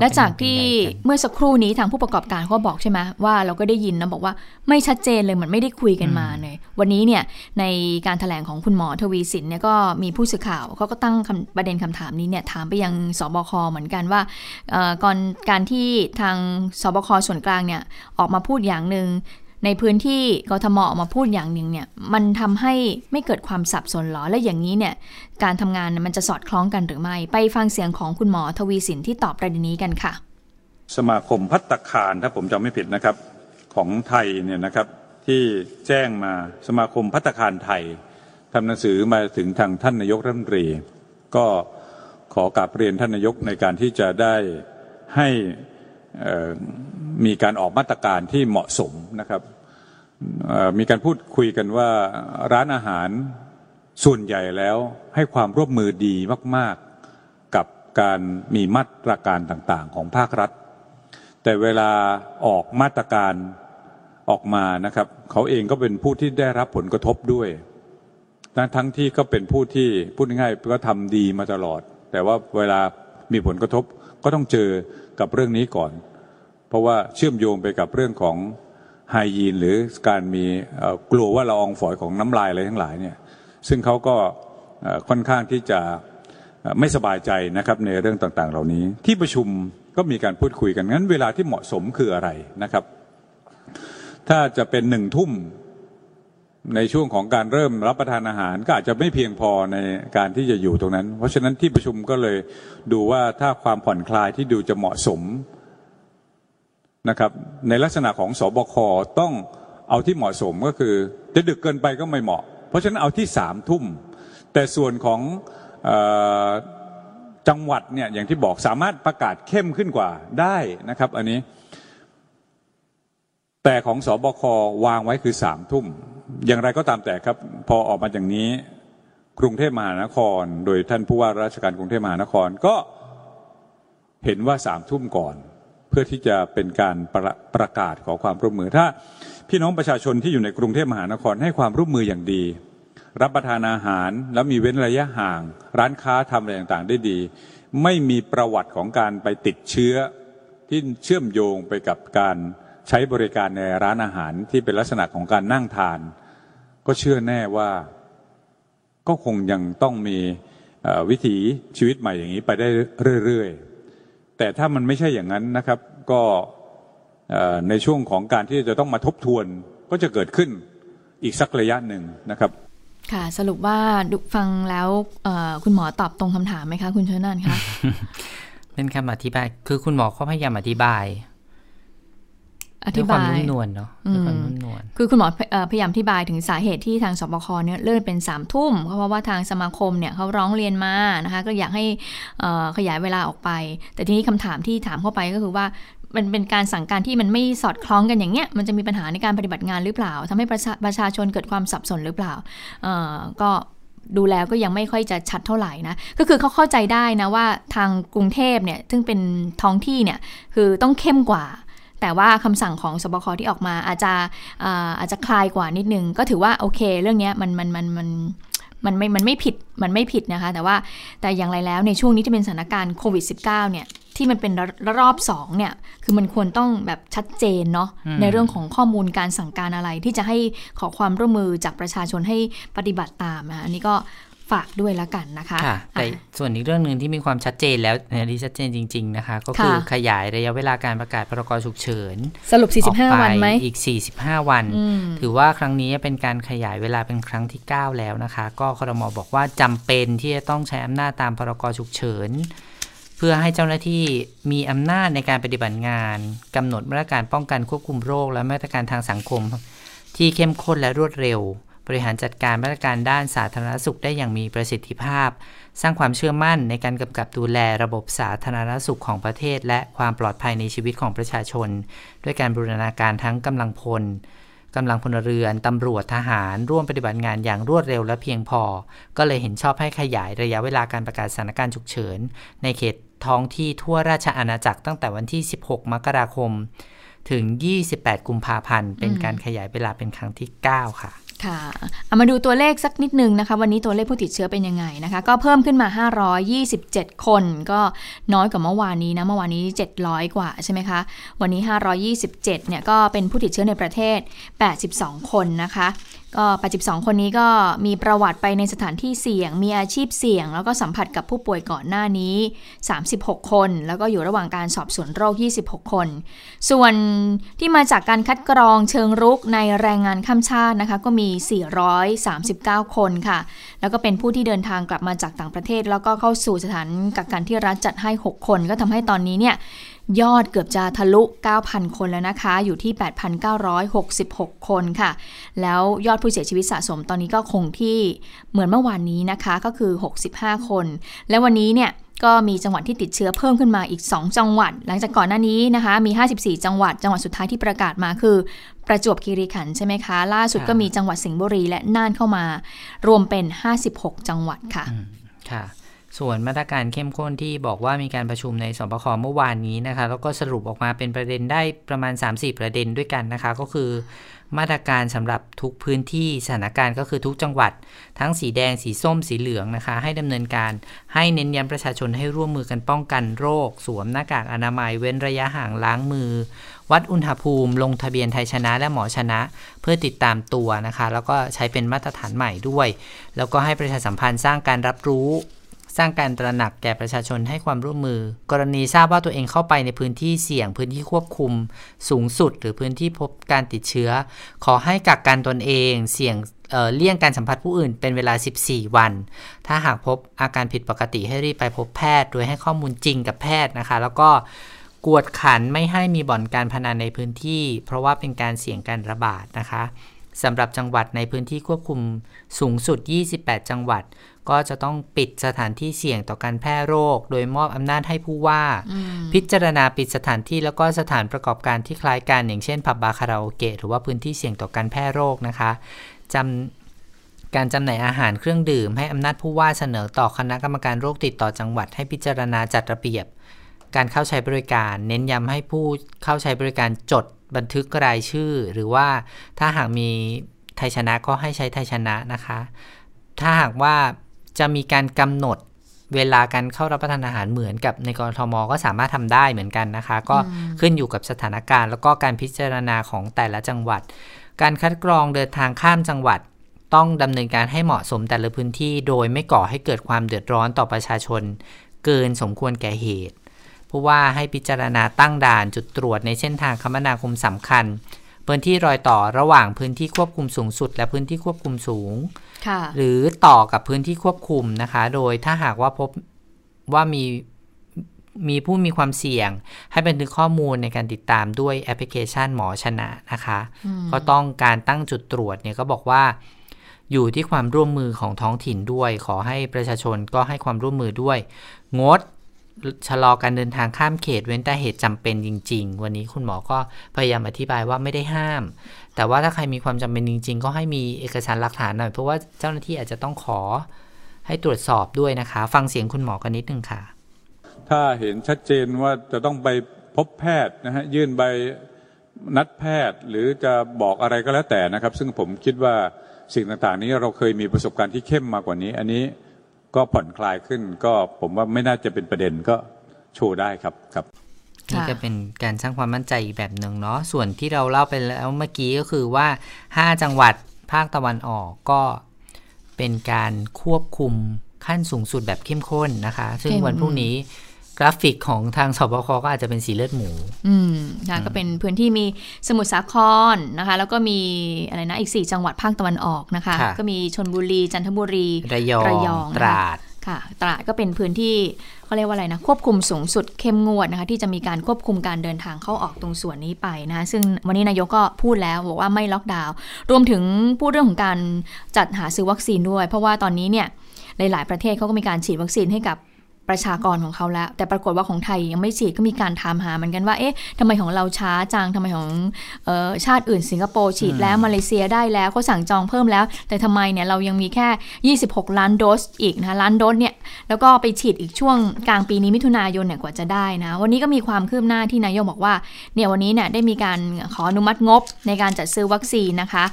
และจากที่เมื่อสักครู่นี้ทางผู้ประกอบการเขาบอกใช่ไหมว่าเราก็ได้ยินนะบอกว่าไม่ชัดเจนเลยเหมือนไม่ได้คุยกันมาเลยวันนี้เนี่ยในการถแถลงของคุณหมอทวีสินเนี่ยก็มีผู้สื่อข่าวเขาก็ตั้งประเด็นคำถามนี้เนี่ยถามไปยังสบคเหมือนกันว่าก่อนการที่ทางสบคส่วนกลางเนี่ยออกมาพูดอย่างหนึ่ง ในพื้นที่กทมออกมาพูดอย่างหนึ่งเนี่ยมันทำให้ไม่เกิดความสับสนหรอและอย่างนี้เนี่ยการทำงานมันจะสอดคล้องกันหรือไม่ ไปฟังเสียงของคุณหมอทวีสินที่ตอบประเด็นนี้กันค่ะ สมาคมพัตคารถ้าผมจำไม่ผิดนะครับของไทยเนี่ยนะครับที่แจ้งมาสมาคมพัตคารไทยทำหนังสือมาถึงทางท่านนายกรัฐมนตรี ก็ขอกราบเรียนท่านนายกในการที่จะได้ให้มีการออกมาตรการที่เหมาะสมนะครับ มีการพูดคุยกันว่าร้านอาหารส่วนใหญ่แล้วให้ความร่วมมือดีมาก ๆ กับการมีมาตรการต่างๆ ของภาครัฐ แต่เวลาออกมาตรการออกมานะครับเขาเองก็เป็นผู้ที่ได้รับผลกระทบด้วยทั้งที่ก็เป็นผู้ที่พูดง่ายๆก็ทำดีมาตลอด แต่ว่าเวลามีผลกระทบก็ต้องเจอกับเรื่องนี้ก่อน เพราะว่าเชื่อมโยงไปกับเรื่องของ ไฮยีนหรือการมีกลัวว่าละอองฝอยของน้ำลายอะไรทั้งหลายเนี่ยซึ่งเขาก็ค่อนข้างที่จะไม่สบายใจนะครับในเรื่องต่างๆ เหล่านี้ ที่ประชุมก็มีการพูดคุยกันงั้นเวลาที่เหมาะสมคืออะไรนะครับ ถ้าจะเป็นหนึ่งทุ่มในช่วงของการเริ่มรับประทานอาหารก็อาจจะไม่เพียงพอในการที่จะอยู่ตรงนั้น เพราะฉะนั้นที่ประชุมก็เลยดูว่าถ้าความผ่อนคลายที่ดูจะเหมาะสม นะครับ ในลักษณะของสอบคต้องเอาที่เหมาะสมก็คือ จะดึกเกินไปก็ไม่เหมาะ เพราะฉะนั้นเอาที่สามทุ่ม แต่ส่วนของจังหวัดเนี่ยอย่างที่บอกสามารถประกาศเข้มขึ้นกว่าได้นะครับ อันนี้ แต่ของสอบควางไว้คือสามทุ่ม อย่างไรก็ตามแต่ครับ พอออกมาอย่างนี้กรุงเทพมหานคร โดยท่านผู้ว่าราชการกรุงเทพมหานครก็เห็นว่าสามทุ่มก่อน พื่อที่จะเป็นการประประกาศขอความร่วมมือถ้า พี่น้องประชาชนที่อยู่ในกรุงเทพมหานครให้ความร่วมมืออย่างดี รับประทานอาหารแล้วมีเว้นระยะห่าง ร้านค้าทำอะไรต่างๆ ได้ดี ไม่มีประวัติของการไปติดเชื้อที่เชื่อมโยงไปกับการใช้บริการในร้านอาหารที่เป็นลักษณะของการนั่งทาน ก็เชื่อแน่ว่าก็คงยังต้องมีวิถีชีวิตใหม่อย่างนี้ไปได้เรื่อยๆ แต่ถ้ามันไม่ใช่อย่างนั้นนะครับ ก็ในช่วงของการที่จะต้องมาทบทวนก็จะเกิดขึ้นอีกสักระยะหนึ่งนะครับ ค่ะ สรุปว่าฟังแล้วคุณหมอตอบตรงคำถามไหมคะ คุณเชนันคะเป็นคำอธิบาย คือคุณหมอเขาพยายามอธิบาย อธิบายนุ่มนวลเนาะความนุ่มนวลคือคุณหมอพยายามอธิบายถึงสาเหตุที่ทางสบคเนี่ยเลื่อนเป็นสามทุ่มเพราะว่าทางสมาคมเนี่ยเขาร้องเรียนมานะคะก็อยากให้ขยายเวลาออกไป แต่ทีนี้คำถามที่ถามเข้าไปก็คือว่ามันเป็นการสั่งการที่มันไม่สอดคล้องกันอย่างเงี้ยมันจะมีปัญหาในการปฏิบัติงานหรือเปล่าทำให้ประชาประชาชนเกิดความสับสนหรือเปล่าก็ดูแล้วก็ยังไม่ค่อยจะชัดเท่าไหร่นะ ก็คือเขาเข้าใจได้นะว่าทางกรุงเทพเนี่ย ซึ่งเป็นท้องที่เนี่ย คือต้องเข้มกว่า แต่ว่าคำสั่งของสบคที่ออกมาอาจจะอาจจะคลายกว่านิดนึง ก็ถือว่าโอเค เรื่องนี้มันมันมันมันมันไม่ มันไม่ผิด มันไม่ผิดนะคะ แต่ว่า แต่อย่างไรแล้วในช่วงนี้ที่เป็นสถานการณ์โควิด -19 เนี่ย ที่มันเป็นระรอบสองเนี่ย คือมันควรต้องแบบชัดเจนเนาะ ในเรื่องของข้อมูลการสั่งการอะไรที่จะให้ขอความร่วมมือจากประชาชนให้ปฏิบัติตามนะอันนี้ก็ ฝากด้วยแล้วกันนะคะค่ะแต่ส่วนอีกเรื่องหนึ่งที่มีความชัดเจนแล้วในที่ชัดเจนจริง ๆนะคะ ก็คือขยายระยะเวลาการประกาศพรกฉุกเฉิน สรุป 45 วันไหมอีก 45 วัน ถือว่าครั้งนี้เป็นการขยายเวลาเป็นครั้งที่ 9 แล้วนะคะ ก็ครมบอกว่าจำเป็นที่จะต้องใช้อำนาจตามพรกฉุกเฉินเพื่อให้เจ้าหน้าที่มีอำนาจในการปฏิบัติงานกำหนดมาตรการป้องกันควบคุมโรค และมาตรการทางสังคม ที่เข้มข้นและรวดเร็ว บริหารจัดการมาตรการด้านสาธารณสุขได้อย่างมีประสิทธิภาพ สร้างความเชื่อมั่นในการกำกับดูแลระบบสาธารณสุขของประเทศ และความปลอดภัยในชีวิตของประชาชน ด้วยการบูรณาการทั้งกำลังพลกำลังพลเรือน ตำรวจทหาร ร่วมปฏิบัติงานอย่างรวดเร็วและเพียงพอ ก็เลยเห็นชอบให้ขยายระยะเวลาการประกาศสถานการณ์ฉุกเฉิน ในเขตท้องที่ทั่วราชอาณาจักรตั้งแต่วันที่ 16 มกราคม ถึง 28 กุมภาพันธ์ เป็นการขยายเวลาเป็นครั้งที่ 9 ค่ะ ค่ะเอามาดูตัวเลขสักนิดนึงนะคะ วันนี้ตัวเลขผู้ติดเชื้อเป็นยังไงนะคะ ก็เพิ่มขึ้นมา 527 คน ก็น้อยกว่าเมื่อวานนี้นะ เมื่อวานนี้ 700 กว่าใช่ไหมคะ วันนี้ 527 เนี่ยก็เป็นผู้ติดเชื้อในประเทศ 82 คนนะคะก็82 คนนี้ก็มีประวัติไปในสถานที่เสี่ยง มีอาชีพเสี่ยง แล้วก็สัมผัสกับผู้ป่วยก่อนหน้านี้ 36 คน แล้วก็อยู่ระหว่างการสอบสวนโรค 26 คน ส่วนที่มาจากการคัดกรองเชิงรุกในแรงงานข้ามชาตินะคะ ก็มี 439 คนค่ะ แล้วก็เป็นผู้ที่เดินทางกลับมาจากต่างประเทศ แล้วก็เข้าสู่สถานกักกันที่รัฐจัดให้ 6 คน ก็ทำให้ตอนนี้เนี่ย ยอดเกือบจะทะลุ 9,000 คนแล้วนะคะ อยู่ที่ 8,966 คนค่ะ แล้วยอดผู้เสียชีวิตสะสมตอนนี้ก็คงที่เหมือนเมื่อวานนี้นะคะ ก็คือ 65 คน และวันนี้เนี่ยก็มีจังหวัดที่ติดเชื้อเพิ่มขึ้นมาอีก 2 จังหวัด หลังจากก่อนหน้านี้นะคะ มี 54 จังหวัด จังหวัดสุดท้ายที่ประกาศมาคือ ประจวบคีรีขันธ์ใช่ไหมคะ ล่าสุดก็มีจังหวัดสิงห์บุรีและน่านเข้ามา รวมเป็น 56 จังหวัดค่ะ ค่ะ ส่วนมาตรการเข้มข้นที่บอกว่ามีการประชุมในสบคเมื่อวานนี้นะคะ แล้วก็สรุปออกมาเป็นประเด็นได้ประมาณ 3-4 ประเด็นด้วยกันนะคะ ก็คือมาตรการสำหรับทุกพื้นที่สถานการณ์ก็คือทุกจังหวัด ทั้งสีแดงสีส้มสีเหลืองนะคะ ให้ดำเนินการให้เน้นย้ำประชาชนให้ร่วมมือกันป้องกันโรค สวมหน้ากากอนามัยเว้นระยะห่างล้างมือ วัดอุณหภูมิ ลงทะเบียนไทยชนะและหมอชนะ เพื่อติดตามตัวนะคะ แล้วก็ใช้เป็นมาตรฐานใหม่ด้วย แล้วก็ให้ประชาสัมพันธ์สร้างการรับรู้ สร้างการตระหนักแก่ประชาชนให้ความร่วมมือ กรณีทราบว่าตัวเองเข้าไปในพื้นที่เสี่ยง พื้นที่ควบคุม สูงสุด หรือพื้นที่พบการติดเชื้อ ขอให้กักกันตนเอง เสี่ยงเเลี่ยงการสัมผัสผู้อื่นเป็นเวลา 14 วัน ถ้าหากพบอาการผิดปกติให้รีบไปพบแพทย์ โดยให้ข้อมูลจริงกับแพทย์นะคะ แล้วก็กวดขันไม่ให้มีบ่อนการพนันในพื้นที่ เพราะว่าเป็นการเสี่ยงการระบาดนะคะ สำหรับจังหวัดในพื้นที่ควบคุมสูงสุด 28 จังหวัด ก็จะต้องปิดสถานที่เสี่ยงต่อการแพร่โรค โดยมอบอำนาจให้ผู้ว่า พิจารณาปิดสถานที่แล้วก็สถานประกอบการที่คล้ายกัน อย่างเช่นผับบาร์คาราโอเกะหรือว่าพื้นที่เสี่ยงต่อการแพร่โรคนะคะจำการจำหน่ายอาหารเครื่องดื่ม ให้อำนาจผู้ว่าเสนอต่อคณะกรรมการโรคติดต่อจังหวัด ให้พิจารณาจัดระเบียบ การเข้าใช้บริการ เน้นย้ำให้ผู้เข้าใช้บริการจด บันทึกรายชื่อ หรือว่าถ้าหากมีไทยชนะก็ให้ใช้ไทยชนะนะคะ ถ้าหากว่าจะมีการกำหนดเวลาการเข้ารับประทานอาหารเหมือนกับในกรทมก็สามารถทำได้เหมือนกันนะคะ ก็ขึ้นอยู่กับสถานการณ์ แล้วก็การพิจารณาของแต่ละจังหวัด การคัดกรองเดินทางข้ามจังหวัด ต้องดำเนินการให้เหมาะสมแต่ละพื้นที่ โดยไม่ก่อให้เกิดความเดือดร้อนต่อประชาชน เกินสมควรแก่เหตุ ผู้ว่าให้พิจารณาตั้งด่านจุดตรวจในเส้นทางคมนาคมสำคัญ พื้นที่รอยต่อระหว่างพื้นที่ควบคุมสูงสุด และพื้นที่ควบคุมสูง หรือต่อกับพื้นที่ควบคุมนะคะ โดยถ้าหากว่าพบว่ามีมีผู้มีความเสี่ยง ให้บันทึกข้อมูลในการติดตามด้วยแอปพลิเคชันหมอชนะนะคะ ก็ต้องการตั้งจุดตรวจเนี่ยก็บอกว่า อยู่ที่ความร่วมมือของท้องถิ่นด้วย ขอให้ประชาชนก็ให้ความร่วมมือด้วย งด ชะลอการเดินทางข้ามเขตเว้นแต่เหตุจำเป็นจริง ๆ วันนี้คุณหมอก็พยายามอธิบายว่าไม่ได้ห้าม แต่ว่าถ้าใครมีความจำเป็นจริง ๆ ก็ให้มีเอกสารหลักฐานหน่อยเพราะว่าเจ้าหน้าที่อาจจะต้องขอให้ตรวจสอบด้วยนะคะ ฟังเสียงคุณหมอกันนิดนึงค่ะ ถ้าเห็นชัดเจนว่าจะต้องไปพบแพทย์นะฮะยื่นใบนัดแพทย์หรือจะบอกอะไรก็แล้วแต่นะครับ ซึ่งผมคิดว่าสิ่งต่างๆ นี้เราเคยมีประสบการณ์ที่เข้มมากกว่านี้ อันนี้ ก็ผ่อนคลายขึ้นก็ผมว่าไม่น่าจะเป็นประเด็นก็โชว์ได้ครับครับนี่ก็เป็นการสร้างความมั่นใจอีกแบบหนึ่งเนาะส่วนที่เราเล่าไปแล้วเมื่อกี้ก็คือว่า 5 จังหวัดภาคตะวันออกก็เป็นการควบคุมขั้นสูงสุดแบบเข้มข้นนะคะ ซึ่งวันพรุ่งนี้กราฟิกของทางสบคก็อาจจะเป็นสีเลือดหมู อืม นะก็เป็นพื้นที่มีสมุทรสาครนะคะ แล้วก็มีอะไรนะอีก 4 จังหวัดภาคตะวันออกนะคะ ก็มีชนบุรีจันทบุรีระยองระยองตราดค่ะตราดก็เป็นพื้นที่เขาเรียกว่าอะไรนะควบคุมสูงสุดเข้มงวดนะคะ ที่จะมีการควบคุมการเดินทางเข้าออกตรงส่วนนี้ไปนะคะซึ่งวันนี้นายกก็พูดแล้วบอกว่าไม่ล็อกดาวน์รวมถึงพูดเรื่องของการจัดหาซื้อวัคซีนด้วย เพราะว่าตอนนี้เนี่ยหลาย ๆ ประเทศเขาก็มีการฉีดวัคซีนให้กับ ประชากรของเขาแล้ว แต่ปรากฏว่าของไทยยังไม่ฉีดก็มีการถามหาเหมือนกันว่าเอ๊ะทำไมของเราช้าจังทำไมของออชาติอื่น สิงคโปร์ฉีดแล้วมาเลเซียได้แล้วเขาสั่งจองเพิ่มแล้ว แต่ทำไมเนี่ยเรายังมีแค่ 26 ล้านโดสอีกนะล้านโดสเนี่ยแล้วก็ไปฉีดอีกช่วงกลางปีนี้มิถุนายนเนี่ยกว่าจะได้นะ วันนี้ก็มีความคืบหน้าที่นายกบอกว่าเนี่ยวันนี้เนี่ยได้มีการขออนุมัติงบในการจัดซื้อวัคซีนนะคะ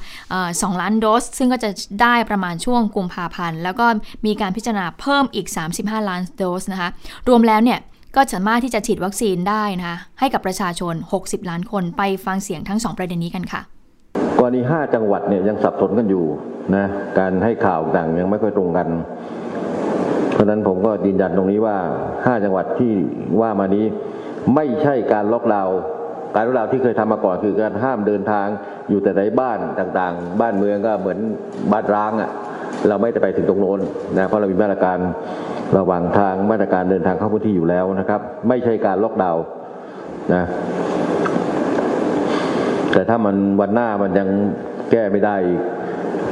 สองล้านโดส ซึ่งก็จะได้ประมาณช่วงกุมภาพันธ์แล้วก็มีการพิจารณาเพิ่มอีก 35 ล้านโดสนะคะรวมแล้วเนี่ยก็สามารถที่จะฉีดวัคซีนได้นะคะให้กับประชาชน 60 ล้านคนไปฟังเสียงทั้ง 2 ประเด็นนี้กันค่ะกรณี5จังหวัดเนี่ยยังสับสนกันอยู่นะการให้ข่าวต่างยังไม่ค่อยตรงกัน เพราะนั้นผมก็ยืนยันตรงนี้ว่า 5 จังหวัดที่ว่ามานี้ไม่ใช่การล็อกดาวน์การล็อกดาวน์ที่เคยทำมาก่อนคือการห้ามเดินทางอยู่แต่ในบ้านต่างๆ บ้านเมืองก็เหมือนบ้านร้างอะ่ะเราไม่ได้ไปถึงตรงโน้นนะเพราะเรามีมาตรการ ระหว่างทางมาตรการเดินทางเข้าพื้นที่อยู่แล้วนะครับ ไม่ใช่การล็อกดาวน์นะ แต่ถ้ามันวันหน้ามันยังแก้ไม่ได้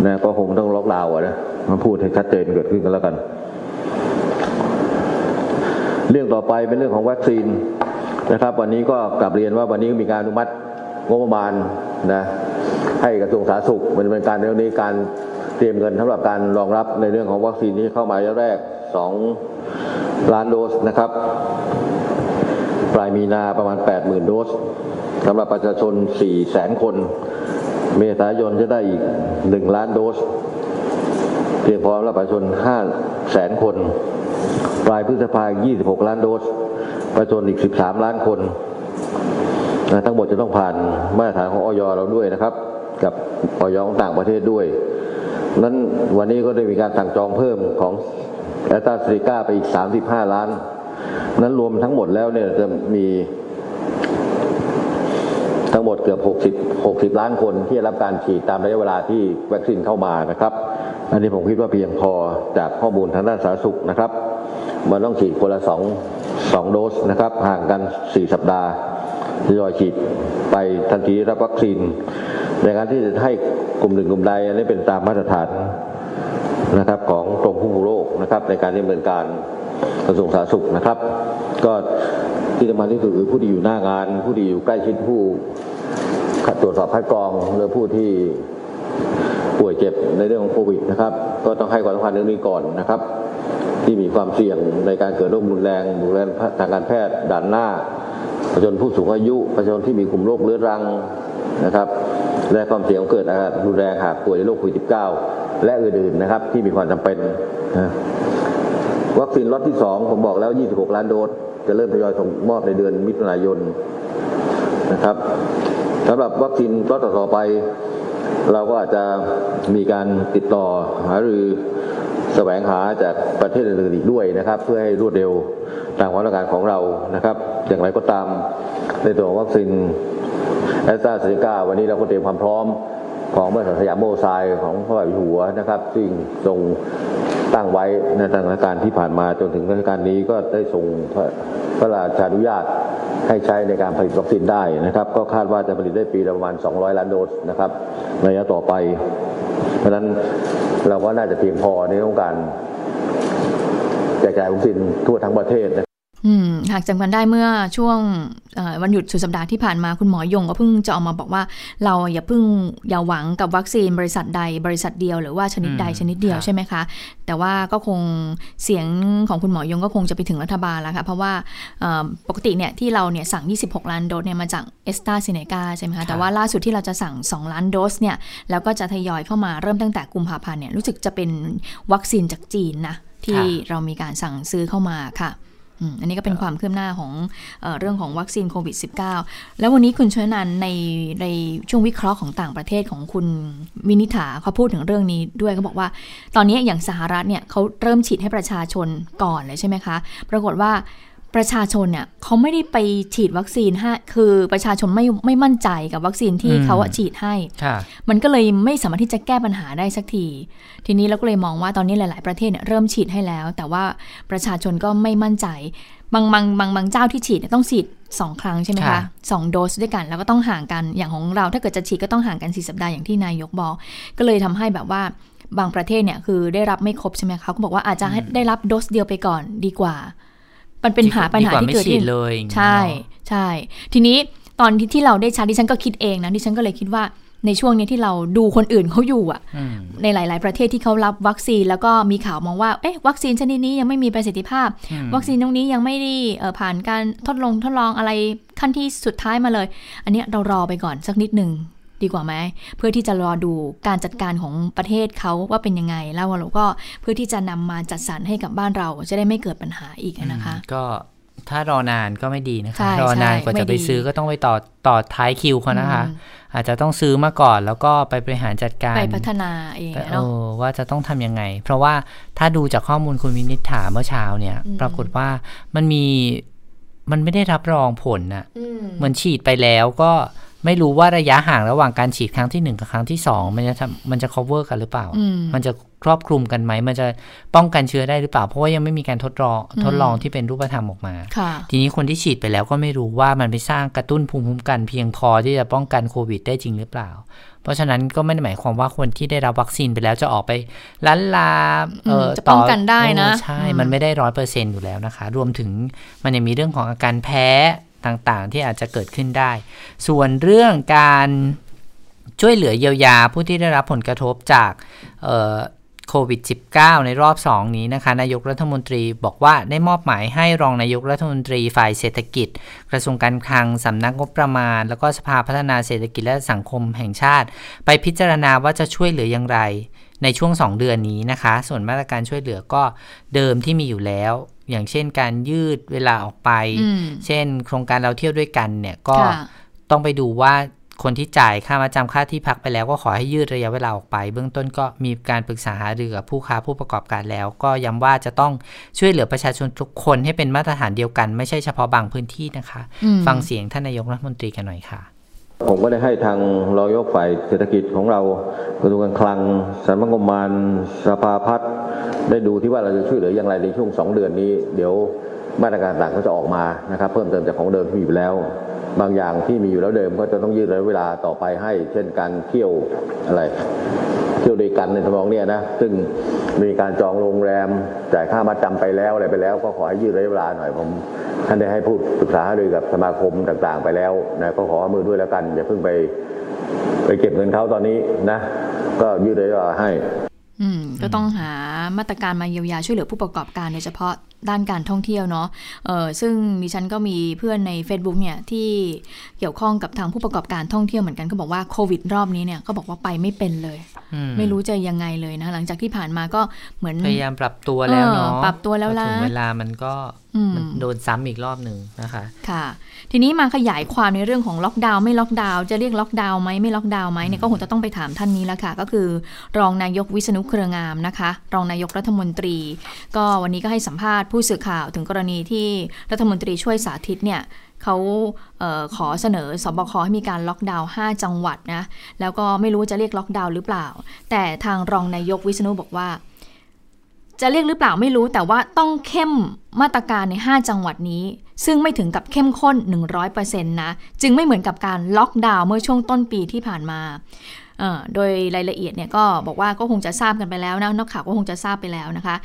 นะก็คงต้องล็อกดาวน์นะมาพูดให้ชัดเจนเกิดขึ้นกันแล้วกัน เรื่องต่อไปเป็นเรื่องของวัคซีนนะครับ วันนี้ก็กลับเรียนว่าวันนี้มีการอนุมัติงบประมาณนะให้กระทรวงสาธารณสุขมันเป็นการเรื่องนี้การเตรียมเงินสำหรับการรองรับในเรื่องของวัคซีนที่เข้ามาแรก 2 ล้านโดสนะครับ ปลายมีนาประมาณ 80,000 โดสสำหรับประชาชน4แสนคน เมษายนจะได้อีก 1 ล้านโดส เพียงพอสำหรับประชาชน5แสนคน ปลายพฤษภาคม26 ล้านโดส ประชาชนอีก 13 ล้านคนนะทั้งหมดจะต้องผ่านมาตรฐานของออยเราด้วยนะครับ กับออยของต่างประเทศด้วยนั้นวันนี้ก็ได้มีการสั่งจองเพิ่มของ แอตตาซีกาไปอีก35ล้าน นั้นรวมทั้งหมดแล้วเนี่ยจะมีทั้งหมดเกือบ 60 60 ล้านคนที่รับการฉีดตามระยะเวลาที่วัคซีนเข้ามานะครับ อันนี้ผมคิดว่าเพียงพอจากข้อมูลทางด้านสาธารณสุขนะครับ มันต้องฉีดคนละ2 2โดสนะครับ ห่างกัน 4 สัปดาห์ทยอยฉีดไปทันทีรับวัคซีน ในการที่จะให้กลุ่มหนึ่งกลุ่มใดอันนี้เป็นตามมาตรฐานนะครับของ นะครับในการดำเนินการกระทรวงสาธารณสุขนะครับ ก็ที่สำคัญที่สุดคือผู้ที่อยู่หน้างาน ผู้ที่อยู่ใกล้ชิดผู้ตรวจสอบคัดกรองหรือผู้ที่ป่วยเจ็บในเรื่องของโควิดนะครับ ก็ต้องให้ความสำคัญเรื่องนี้ก่อนนะครับ ที่มีความเสี่ยงในการเกิดโรครุนแรงรุนแรงทางการแพทย์ด่านหน้าประชาชนผู้สูงอายุประชาชนที่มีกลุ่มโรคเรื้อรังนะครับ และความเสี่ยงเกิดอาการรุนแรงหากป่วยในโรคโควิด -19 และอื่นๆนะครับ ที่มีความจำเป็น นะวัคซีนล็อตที่2ผมบอกแล้ว 26 ล้านโดส จะเริ่มทยอยส่งมอบในเดือนมิถุนายนนะครับสำหรับวัคซีนล็อตต่อไป เราก็อาจจะมีการติดต่อหารือแสวงหาจากประเทศอื่นอีกด้วยนะครับ เพื่อให้รวดเร็วตามความต้องการของเรานะครับ อย่างไรก็ตามในตัววัคซีนแอสตราเซเนกาวันนี้เราก็เตรียมความพร้อมของบริษัทสยามไบโอไซเอนซ์ของพระบาทสมเด็จพระเจ้าอยู่หัวนะครับ ซึ่งทรง ตั้งไว้ในสถานการณ์ที่ผ่านมาจนถึงสถานการณ์นี้ก็ได้ทรงพระราชานุญาตให้ใช้ในการผลิตวัคซีนได้นะครับ ก็คาดว่าจะผลิตได้ปีละประมาณ 200 ล้านโดสนะครับในระยะต่อไป เพราะฉะนั้นเราก็น่าจะเพียงพอในเรื่องการแจกจ่ายวัคซีนทั่วทั้งประเทศ หากจำกันได้เมื่อช่วงวันหยุดสุดสัปดาห์ที่ผ่านมาคุณหมอยงก็เพิ่งจะออกมาบอกว่า เราอย่าเพิ่งอย่าหวังกับวัคซีนบริษัทใดบริษัทเดียวหรือว่าชนิดใดชนิดเดียวใช่ไหมคะ แต่ว่าก็คงเสียงของคุณหมอยงก็คงจะไปถึงรัฐบาลแล้วค่ะเพราะว่าปกติเนี่ยที่เราเนี่ยสั่ง 26 ล้านโดสเนี่ยมาจากเอสตาซิเนกาใช่ไหมคะแต่ว่าล่าสุดที่เราจะสั่ง 2 ล้านโดสเนี่ยแล้วก็จะทยอยเข้ามาเริ่มตั้งแต่กุมภาพันธ์เนี่ยรู้สึกจะเป็นวัคซีนจากจีนนะที่เรามีการสั่งซื้อเข้ามาค่ะ อันนี้ก็เป็นความคืบหน้าของเออเรื่องของวัคซีนโควิด -19 แล้ววันนี้คุณชยนันในในช่วงวิเคราะห์ของต่างประเทศของคุณวินิฐาเขาพูดถึงเรื่องนี้ด้วยเขาบอกว่า ตอนนี้อย่างสหรัฐเนี่ยเขาเริ่มฉีดให้ประชาชนก่อนเลยใช่ไหมคะ ปรากฏว่า ประชาชนเนี่ยเขาไม่ได้ไปฉีดวัคซีนให้คือประชาชนไม่ไม่มั่นใจกับวัคซีนที่อืมเขาอะฉีดให้ค่ะมันก็เลยไม่สามารถที่จะแก้ปัญหาได้สักที ทีนี้เราก็เลยมองว่าตอนนี้หลาย ๆ ประเทศเนี่ยเริ่มฉีดให้แล้ว แต่ว่าประชาชนก็ไม่มั่นใจ บางบางบางบางเจ้าที่ฉีดเนี่ยต้องฉีด2ครั้งใช่ไหมค่ะคะสองโดสด้วยกันแล้วก็ต้องห่างกันอย่างของเรา ถ้าเกิดจะฉีดก็ต้องห่างกัน4สัปดาห์อย่างที่นายกบอก ก็เลยทำให้แบบว่าบางประเทศเนี่ยคือได้รับไม่ครบใช่ไหมคะเขาก็บอกว่าอาจจะให้ได้รับโดสเดียวไปก่อนดีกว่า มันเป็นหาปัญหาดีกว่าที่ไม่เกิดฉีขึ้ดนเลยอย่างนี้ใช่เนอะใช่ ทีนี้ตอนที่ที่เราได้ชัดดิฉันก็คิดเองนะดิฉันก็เลยคิดว่าในช่วงนี้ที่เราดูคนอื่นเขาอยู่อะอืมในหลาย ๆ ประเทศที่เขารับวัคซีนแล้วก็มีข่าวมองว่าเอ๊ะวัคซีนชนิดนี้ยังไม่มีประสิทธิภาพอืมวัคซีนตรงนี้ยังไม่ได้เอ่อผ่านการทดลองทดลองอะไรขั้นที่สุดท้ายมาเลย อันเนี้ยเรารอไปก่อนสักนิดหนึ่ง ดีกว่าไหมเพื่อที่จะรอดูการจัดการของประเทศเขาว่าเป็นยังไง แล้วเราก็เพื่อที่จะนำมาจัดสรรให้กับบ้านเราจะได้ไม่เกิดปัญหาอีกนะคะ ก็ถ้ารอนานก็ไม่ดีนะใช่คะรอนานใช่กว่าจะไม่ไปดีซื้อก็ต้องไปต่อต่อท้ายคิวเขานะคะอืมอาจจะต้องซื้อมาก่อนแล้วก็ไปบริหารจัดการไปพัฒนาเองเอเนาะอว่าจะต้องทำยังไง เพราะว่าถ้าดูจากข้อมูลคุณวินิษฐาเมื่อเช้าเนี่ยอืมปรากฏว่ามันมีมันไม่ได้รับรองผลน่ะอืมเหมือนฉีดไปแล้วก็ ไม่รู้ว่าระยะห่างระหว่างการฉีดครั้งที่หนึ่งกับครั้งที่สองมันจะทำมันจะ cover กันหรือเปล่าอืมมันจะครอบคลุมกันไหม มันจะป้องกันเชื้อได้หรือเปล่า เพราะว่ายังไม่มีการทดลองอืมทดลองที่เป็นรูปธรรมออกมาค่ะทีนี้คนที่ฉีดไปแล้วก็ไม่รู้ว่ามันไปสร้างกระตุ้นภูมิคุ้มกันเพียงพอที่จะป้องกันโควิดได้จริงหรือเปล่า เพราะฉะนั้นก็ไม่ได้หมายความว่าคนที่ได้รับวัคซีนไปแล้วจะออกไปล้านลาเออจะป้องกันได้นะเออใช่อืมมันไม่ได้ร้อยเปอร์เซ็นอยู่แล้วนะคะ รวมถึงมันยังมีเรื่องของอาการแพ้ ต่างๆ ที่อาจจะเกิดขึ้นได้ ส่วนเรื่องการช่วยเหลือเยียวยาผู้ที่ได้รับผลกระทบจากโควิด -19 ในรอบ 2 นี้นะคะ นายกรัฐมนตรีบอกว่าได้มอบหมายให้รองนายกรัฐมนตรีฝ่ายเศรษฐกิจ กระทรวงการคลังสำนักงบประมาณ แล้วก็สภาพัฒนาเศรษฐกิจและสังคมแห่งชาติ ไปพิจารณาว่าจะช่วยเหลืออย่างไรในช่วง 2 เดือนนี้นะคะ ส่วนมาตรการช่วยเหลือก็เดิมที่มีอยู่แล้วอย่างเช่นการยืดเวลาออกไปอืมเช่น โครงการเราเที่ยวด้วยกันเนี่ยก็ค่ะต้องไปดูว่าคนที่จ่ายค่ามาจำค่าที่พักไปแล้วก็ขอให้ยืดระยะเวลาออกไป เบื้องต้นก็มีการปรึกษาหารือกับผู้ค้าผู้ประกอบการแล้ว ก็ย้ำว่าจะต้องช่วยเหลือประชาชนทุกคนให้เป็นมาตรฐานเดียวกัน ไม่ใช่เฉพาะบางพื้นที่นะคะอืมฟังเสียงท่านนายกรัฐมนตรีกันหน่อยค่ะ ผมก็ได้ให้ทางรองยกฝ่ายเศรษฐกิจของเรากระทรวงการคลังสำนักงบประมาณสภาพัฒน์ได้ดูที่ว่าเราจะช่วยเหลืออย่างไรในช่วงสองเดือนนี้ เดี๋ยว มาตรการต่างก็จะออกมานะครับ เพิ่มเติมจากของเดิมที่มีอยู่แล้ว บางอย่างที่มีอยู่แล้วเดิมก็จะต้องยืดระยะเวลาต่อไปให้ เช่นการเที่ยวอะไรเที่ยวด้วยกันในทำนองเนี้ยนะซึ่งมีการจองโรงแรมจ่ายค่ามาจำไปแล้วอะไรไปแล้ว ก็ขอให้ยืดระยะเวลาหน่อยผมท่านได้ให้พูดปรึกษาหารือกับสมาคมต่างๆ ไปแล้วนะก็ขอมือด้วยแล้วกันอย่าเพิ่งไปไปเก็บเงินเขาตอนนี้นะ ก็ยืดระยะเวลาให้ ก็ต้องหามาตรการมาเยียวยาช่วยเหลือผู้ประกอบการโดยเฉพาะด้านการท่องเที่ยวเนาะเออซึ่งดิฉันก็มีเพื่อนใน Facebook เนี่ยที่เกี่ยวข้องกับทางผู้ประกอบการท่องเที่ยวเหมือนกันก็บอกว่าโควิดรอบนี้เนี่ยก็บอกว่าไปไม่เป็นเลยอืมไม่รู้จะยังไงเลยนะ หลังจากที่ผ่านมาก็เหมือนพยายามปรับตัวแล้วเนาะเออปรับตัวแล้วพอนะถึงเวลามันก็อื มมันโดนซ้ำอีกรอบหนึ่งนะคะค่ะ ทีนี้มาขยายความในเรื่องของล็อกดาวน์ไม่ล็อกดาวน์จะเรียกล็อกดาวน์ไหมไม่ล็อกดาวน์ไหมเนี่ยก็คงจะต้องไปถามท่านนี้แล้วค่ะ ก็คือรองนายกวิษณุเครืองามนะคะ รองนายกรัฐมนตรี ก็วันนี้ก็ให้สัมภาษณ์ผู้สื่อข่าวถึงกรณีที่รัฐมนตรีช่วยสาธิตเนี่ยเขาเออขอเสนอสบคให้มีการล็อกดาวน์5จังหวัดนะแล้วก็ไม่รู้ว่าจะเรียกล็อกดาวน์หรือเปล่า แต่ทางรองนายกวิษณุบอกว่า จะเรียกหรือเปล่าไม่รู้แต่ว่าต้องเข้มมาตรการใน 5 จังหวัดนี้ ซึ่งไม่ถึงกับเข้มข้น 100%นะ จึงไม่เหมือนกับการล็อกดาวน์เมื่อช่วงต้นปีที่ผ่านมาโดยรายละเอียดเนี่ยก็บอกว่าก็คงจะทราบกันไปแล้วนะนักข่าวก็คงจะทราบไปแล้วนะคะ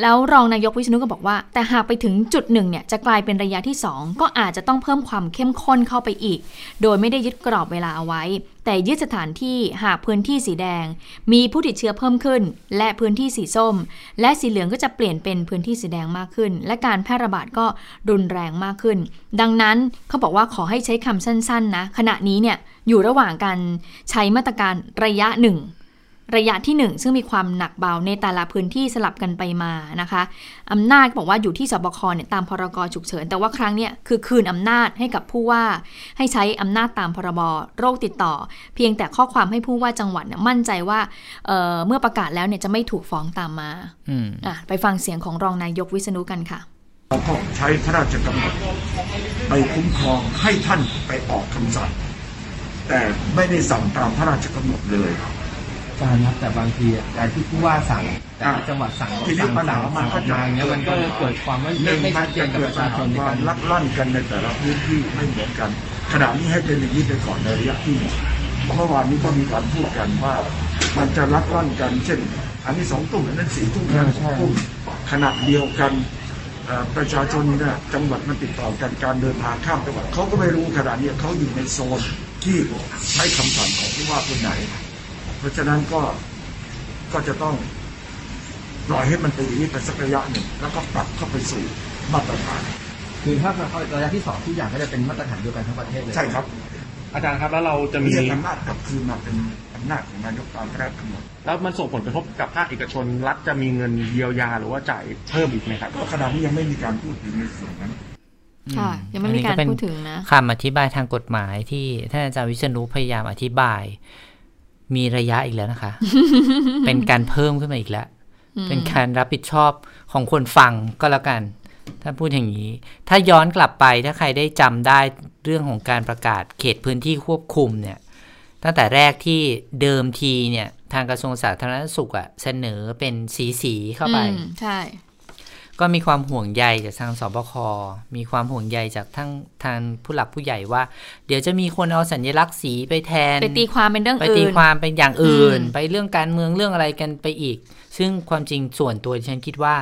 แล้วรองนายกวิษณุก็บอกว่า แต่หากไปถึงจุดหนึ่งเนี่ยจะกลายเป็นระยะที่ 2 ก็อาจจะต้องเพิ่มความเข้มข้นเข้าไปอีก โดยไม่ได้ยึดกรอบเวลาเอาไว้ แต่ยึดสถานที่หากพื้นที่สีแดง มีผู้ติดเชื้อเพิ่มขึ้น และพื้นที่สีส้ม และสีเหลืองก็จะเปลี่ยนเป็นพื้นที่สีแดงมากขึ้น และการแพร่ระบาดก็รุนแรงมากขึ้น ดังนั้นเขาบอกว่าขอให้ใช้คำสั้นๆนะขณะนี้เนี่ยอยู่ระหว่างการใช้มาตรการระยะหนึ่ง ระยะที่ 1 ซึ่งมีความหนักเบาในแต่ละพื้นที่สลับกันไปมานะคะอำนาจบอกว่าอยู่ที่สบคเนี่ยตามพรกฉุกเฉิน แต่ว่าครั้งเนี้ยคือคืนอำนาจให้กับผู้ว่า ให้ใช้อำนาจตามพรบโรคติดต่อ เพียงแต่ข้อความให้ผู้ว่าจังหวัดเนี่ยมั่นใจว่าเอ่อเมื่อประกาศแล้วเนี่ยจะไม่ถูกฟ้องตามมาอืมอะไปฟังเสียงของรองนายกวิษณุกันค่ะเราก็ใช้พระราชกำหนดไปคุ้มครองให้ท่านไปออกคำสั่งแต่ไม่ได้สั่งตามพระราชกำหนดเลย การครับแต่บางทีอะการที่ผู้ว่าสั่งแต่ละจังหวัดสั่งทีนี้สั่งปัญหาสั่งมันก็จะมาอย่างเงี้ยมันก็เลยเกิดความไม่หนึ่งไม่มัชันดเจจะนกับเกิปดระปัชาญชหานในควาการมลักลั่นกันในแต่ละพื้นที่ไม่เหมือนกันขณะนี้ให้เป็นอย่างนี้ไปก่อนในระยะที่หนึ่งเมื่อวานนี้ก็มีการพูดกันว่า มันจะลักลั่นกัน เช่น อันนี้สองทุ่มอันนั้นสี่ทุ่มอันนั้นหกทุ่มขณะเดียวกันเอ่อประชาชนเนี่ยจังหวัดมันติดต่อกันการเดินทางข้ามจังหวัดเขาก็ไม่รู้ขณะนี้เขาอยู่ในโซนที่ใช้คำสั่งของผู้ว่าคนไหนเพ ราะฉะนั้นก็ก็จะต้องปล่อยให้มันเป็นอย่างนี้ไปสักระยะหนึ่งแล้วก็ปรับเข้าไปสู่มาตรฐานคือถ้าระยะที่สองทุกอย่างก็จะเป็นมาตรฐานเดียวกันทั้งประเทศเลยใช่ครับ อาจารย์ครับแล้วเราจะมีเรียกอำนาจกลับคืนมาเป็นอำนาจของนายกตามพระราชกำหนดแล้วมันส่งผลกระทบกับภาคเอกชนรัฐจะมีเงินเยียวยาหรือว่าจ่ายเพิ่มอีกไหมครับก็ขณะนี้ยังไม่มีการพูดถึงในส่วนนั้นค่ะยังไม่มีการพูดถึงนะคำอธิบายทางกฎหมายที่ท่านอาจารย์วิษณุพยายามอธิบาย มีระยะอีกแล้วนะคะ เป็นการเพิ่มขึ้นมาอีกแล้ว เป็นการรับผิดชอบของคนฟังก็แล้วกัน ถ้าพูดอย่างนี้ ถ้าย้อนกลับไปถ้าใครได้จำได้เรื่องของการประกาศเขตพื้นที่ควบคุมเนี่ย ตั้งแต่แรกที่เดิมทีเนี่ย ทางกระทรวงสาธารณสุขอะเสนอเป็นสีสีๆเข้าไปอืมใช่ ก็มีความห่วงใยจากทางสบค มีความห่วงใยจากทั้งทางผู้หลักผู้ใหญ่ว่า เดี๋ยวจะมีคนเอาสัญลักษณ์สีไปแทน ไปตีความเป็นเรื่องไปอื่นตีความเป็นอย่างอื่นอืมไปเรื่องการเมืองเรื่องอะไรกันไปอีก ซึ่งความจริงส่วนตัวดิฉันคิดว่า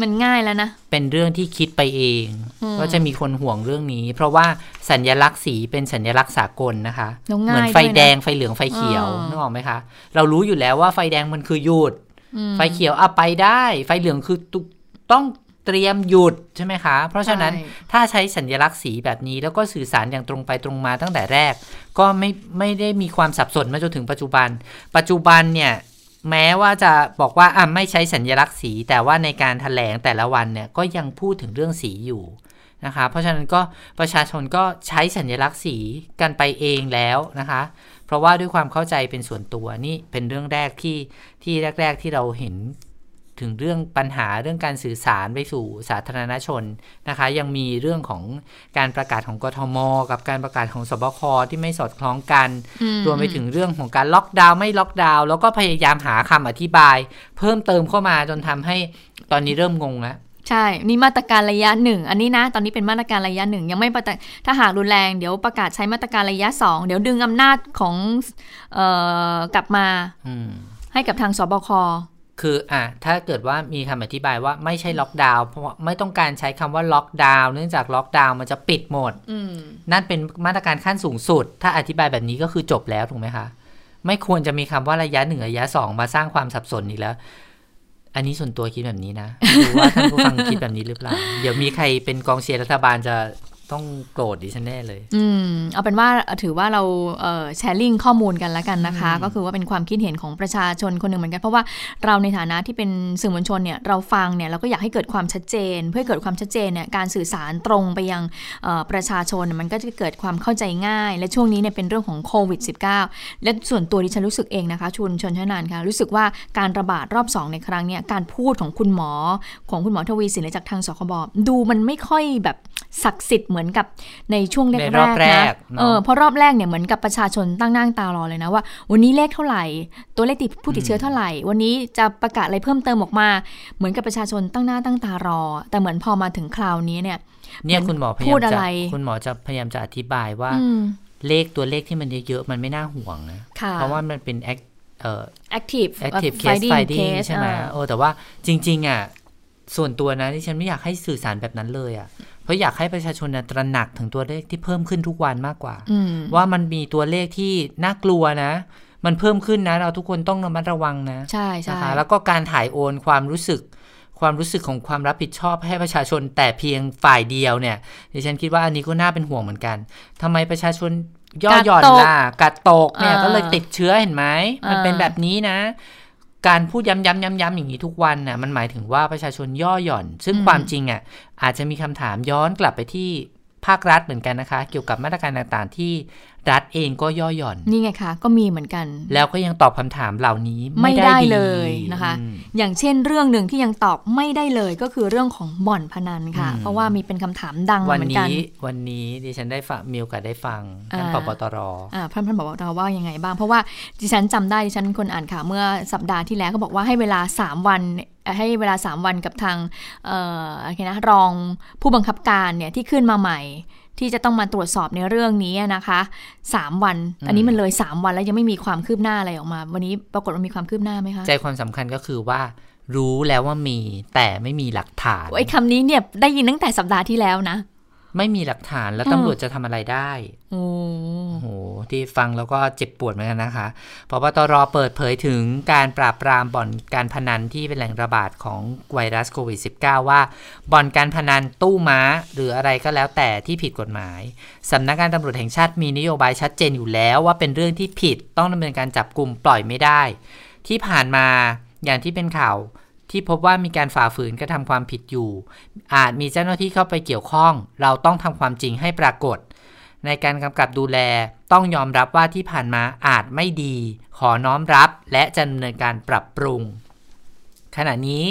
มันง่ายแล้วนะ เป็นเรื่องที่คิดไปเองอืมว่าจะมีคนห่วงเรื่องนี้ เพราะว่าสัญลักษณ์สีเป็นสัญลักษณ์สากลนะคะแล้วเหง่ายมือนไฟด้วยนะแดงไฟเหลืองไฟเขียวอ่านึนึกออกไหมคะ เรารู้อยู่แล้วว่าไฟแดงมันคือหยุดอืมไฟเขียวอะไปได้ ไฟเหลืองคือ ตุต้องเตรียมหยุดใช่ไหมคะ เพราะฉะนั้นใช่ถ้าใช้สัญลักษณ์สีแบบนี้ แล้วก็สื่อสารอย่างตรงไปตรงมาตั้งแต่แรก ก็ไม่ไม่ได้มีความสับสนมาจนถึงปัจจุบัน ปัจจุบันเนี่ยแม้ว่าจะบอกว่าอะไม่ใช้สัญลักษณ์สี แต่ว่าในการถแถลงแต่ละวันเนี่ยก็ยังพูดถึงเรื่องสีอยู่นะคะเพราะฉะนั้นก็ประชาชนก็ใช้สัญลักษณ์สีกันไปเองแล้วนะคะ เพราะว่าด้วยความเข้าใจเป็นส่วนตัวนี่เป็นเรื่องแรกที่ที่แรก ๆ ที่เราเห็น ถึงเรื่องปัญหาเรื่องการสื่อสารไปสู่สาธารณชนนะคะ ยังมีเรื่องของการประกาศของกทม กับการประกาศของสบคที่ไม่สอดคล้องกันอืรวมไปถึงเรื่องของการล็อกดาวน์ไม่ล็อกดาวน์แล้วก็พยายามหาคำอธิบาย เพิ่มเติมเข้ามาจนทำให้ตอนนี้เริ่มงงแล้วใช่ นี่มาตรการระยะหนึ่ง อันนี้นะ ตอนนี้เป็นมาตรการระยะหนึ่งยังไม่ประกาศถ้าหากรุนแรง เดี๋ยวประกาศใช้มาตรการระยะสอง เดี๋ยวดึงอำนาจของเอ่อกลับมาอืมให้กับทางสบค คืออะถ้าเกิดว่ามีคำอธิบายว่าไม่ใช่ล็อกดาวน์เพราะว่าไม่ต้องการใช้คำว่าล็อกดาวน์เนื่องจากล็อกดาวน์มันจะปิดหมดอืมนั่นเป็นมาตรการขั้นสูงสุด ถ้าอธิบายแบบนี้ก็คือจบแล้วถูกไหมคะ ไม่ควรจะมีคำว่าระยะหนึ่งระยะสองมาสร้างความสับสนอีกแล้ว อันนี้ส่วนตัวคิดแบบนี้นะไม่รู้ว่าท่านผู้ฟังคิดแบบนี้หรือเปล่า เดี๋ยวมีใครเป็นกองเชียร์รัฐบาลจะ ต้องโกรธดิฉันแน่เลย อืม เอาเป็นว่าถือว่าเราเอ่อแชร์ลิงข้อมูลกันแล้วกันนะคะ ก็คือว่าเป็นความคิดเห็นของประชาชนคนหนึ่งเหมือนกัน เพราะว่าเราในฐานะที่เป็นสื่อมวลชนเนี่ยเราฟังเนี่ยเราก็อยากให้เกิดความชัดเจน เพื่อให้เกิดความชัดเจนเนี่ยการสื่อสารตรงไปยังเอ่อประชาชนเนี่ยมันก็จะเกิดความเข้าใจง่าย และช่วงนี้เนี่ยเป็นเรื่องของโควิด -19 และส่วนตัวดิฉันรู้สึกเองนะคะชุนชนชนานค่ะรู้สึกว่าการระบาดรอบสองในครั้งเนี้ยการพูดของคุณหมอของคุณหมอทวีสินและจากทางสคบดูมันไม่ค่อยแบบศักดิ์สิทธิ์เหมือนกับในช่วงแรในรอบกๆแรนะกเนอะเออเพราะรอบแรกเนี่ยเหมือนกับประชาชนตั้งหน้าตารอเลยนะว่า วันนี้เลขเท่าไหร่ ตัวเลขติดผู้ติดเชื้อเท่าไหร่ วันนี้จะประกาศอะไรเพิ่มเติมออกมา เหมือนกับประชาชนตั้งหน้าตั้งตารอ แต่เหมือนพอมาถึงคราวนี้เนี่ยเนี่ยคุณหมอพยาพูยามดอะจะไรคุณหมอจะพยายามจะอธิบายว่าอืมเลขตัวเลขที่มันเยอะๆมันไม่น่าห่วงนะค่ะเพราะว่ามันเป็นแอคเอ่อ active active case finding finding case ใช่ไหมอ่าโอ้แต่ว่าจริง ๆ อะ ส่วนตัวนะที่ฉันไม่อยากให้สื่อสารแบบนั้นเลยอะ เพราะอยากให้ประชาชนน่ะตระหนักถึงตัวเลขที่เพิ่มขึ้นทุกวันมากกว่าอืมว่ามันมีตัวเลขที่น่ากลัวนะ มันเพิ่มขึ้นนะ เราทุกคนต้องระมัดระวังนะ ใช่ใช่นะคะแล้วก็การถ่ายโอนความรู้สึกความรู้สึกของความรับผิดชอบให้ประชาชนแต่เพียงฝ่ายเดียวเนี่ยดิฉันคิดว่าอันนี้ก็น่าเป็นห่วงเหมือนกันทำไมประชาชนย่อหย่อนล่ะกัดตกเนี่ยอ่าก็เลยติดเชื้อเห็นไหมมันเป็นอ่าแบบนี้นะ การพูดย้ำย้ำย้ำย้ำอย่างนี้ทุกวันน่ะมันหมายถึงว่าประชาชนย่อหย่อน ซึ่งความจริงอะอาจจะมีคำถามย้อนกลับไปที่ภาครัฐเหมือนกันนะคะ เกี่ยวกับมาตรการต่างๆ ที่ รัฐเองก็ย่อหย่อน นี่ไงคะก็มีเหมือนกัน แล้วก็ยังตอบคำถามเหล่านี้ไม่ไม่ได้ดีเลยนะคะอืมอย่างเช่นเรื่องหนึ่งที่ยังตอบไม่ได้เลยก็คือเรื่องของบ่อนพนันค่ะอืมเพราะว่ามีเป็นคำถามดังวัมานเหมือนกันนี้วันนี้ดิฉันได้ฟังมีโอกาสได้ฟังท่านอ่าปปตรอ่าท่านท่านบอกเราว่ายังไงบ้าง เพราะว่าดิฉันจำได้ดิฉันเป็นคนอ่านข่าวเมื่อสัปดาห์ที่แล้วก็บอกว่าให้เวลา 3 วันเอ่อให้เวลา 3 วันกับทางเอ่ออะไรนะรองผู้บังคับการเนี่ยที่ขึ้นมาใหม่ ที่จะต้องมาตรวจสอบในเรื่องนี้นะคะ3วัน อันนี้มันเลย3วันแล้วยังไม่มีความคืบหน้าอะไรออกมา วันนี้ปรากฏว่ามีความคืบหน้าไหมคะใจความสำคัญก็คือว่ารู้แล้วว่ามีแต่ไม่มีหลักฐานไอ้คำนี้เนี่ยได้ยินตั้งแต่สัปดาห์ที่แล้วนะ ไม่มีหลักฐานแล้วอืมตำรวจจะทำอะไรได้โอ้โอ้โห ที่ฟังแล้วก็เจ็บปวดเหมือนกันนะคะพบตรเปิดเผยถึงการปราบปรามบ่อนการพนันที่เป็นแหล่งระบาดของไวรัสโควิด -19 ว่าบ่อนการพนันตู้ม้า หรืออะไรก็แล้วแต่ที่ผิดกฎหมายสำนักงานตำรวจแห่งชาติมีนโยบายชัดเจนอยู่แล้วว่าเป็นเรื่องที่ผิดต้องดำเนินการจับกลุ่มปล่อยไม่ได้ ที่ผ่านมาอย่างที่เป็นข่าว ที่พบว่ามีการฝ่าฝืนกระทำความผิดอยู่ อาจมีเจ้าหน้าที่เข้าไปเกี่ยวข้อง เราต้องทำความจริงให้ปรากฏ ในการกำกับดูแลต้องยอมรับว่าที่ผ่านมาอาจไม่ดี ขอน้อมรับและจะดำเนินการปรับปรุง ขณะนี้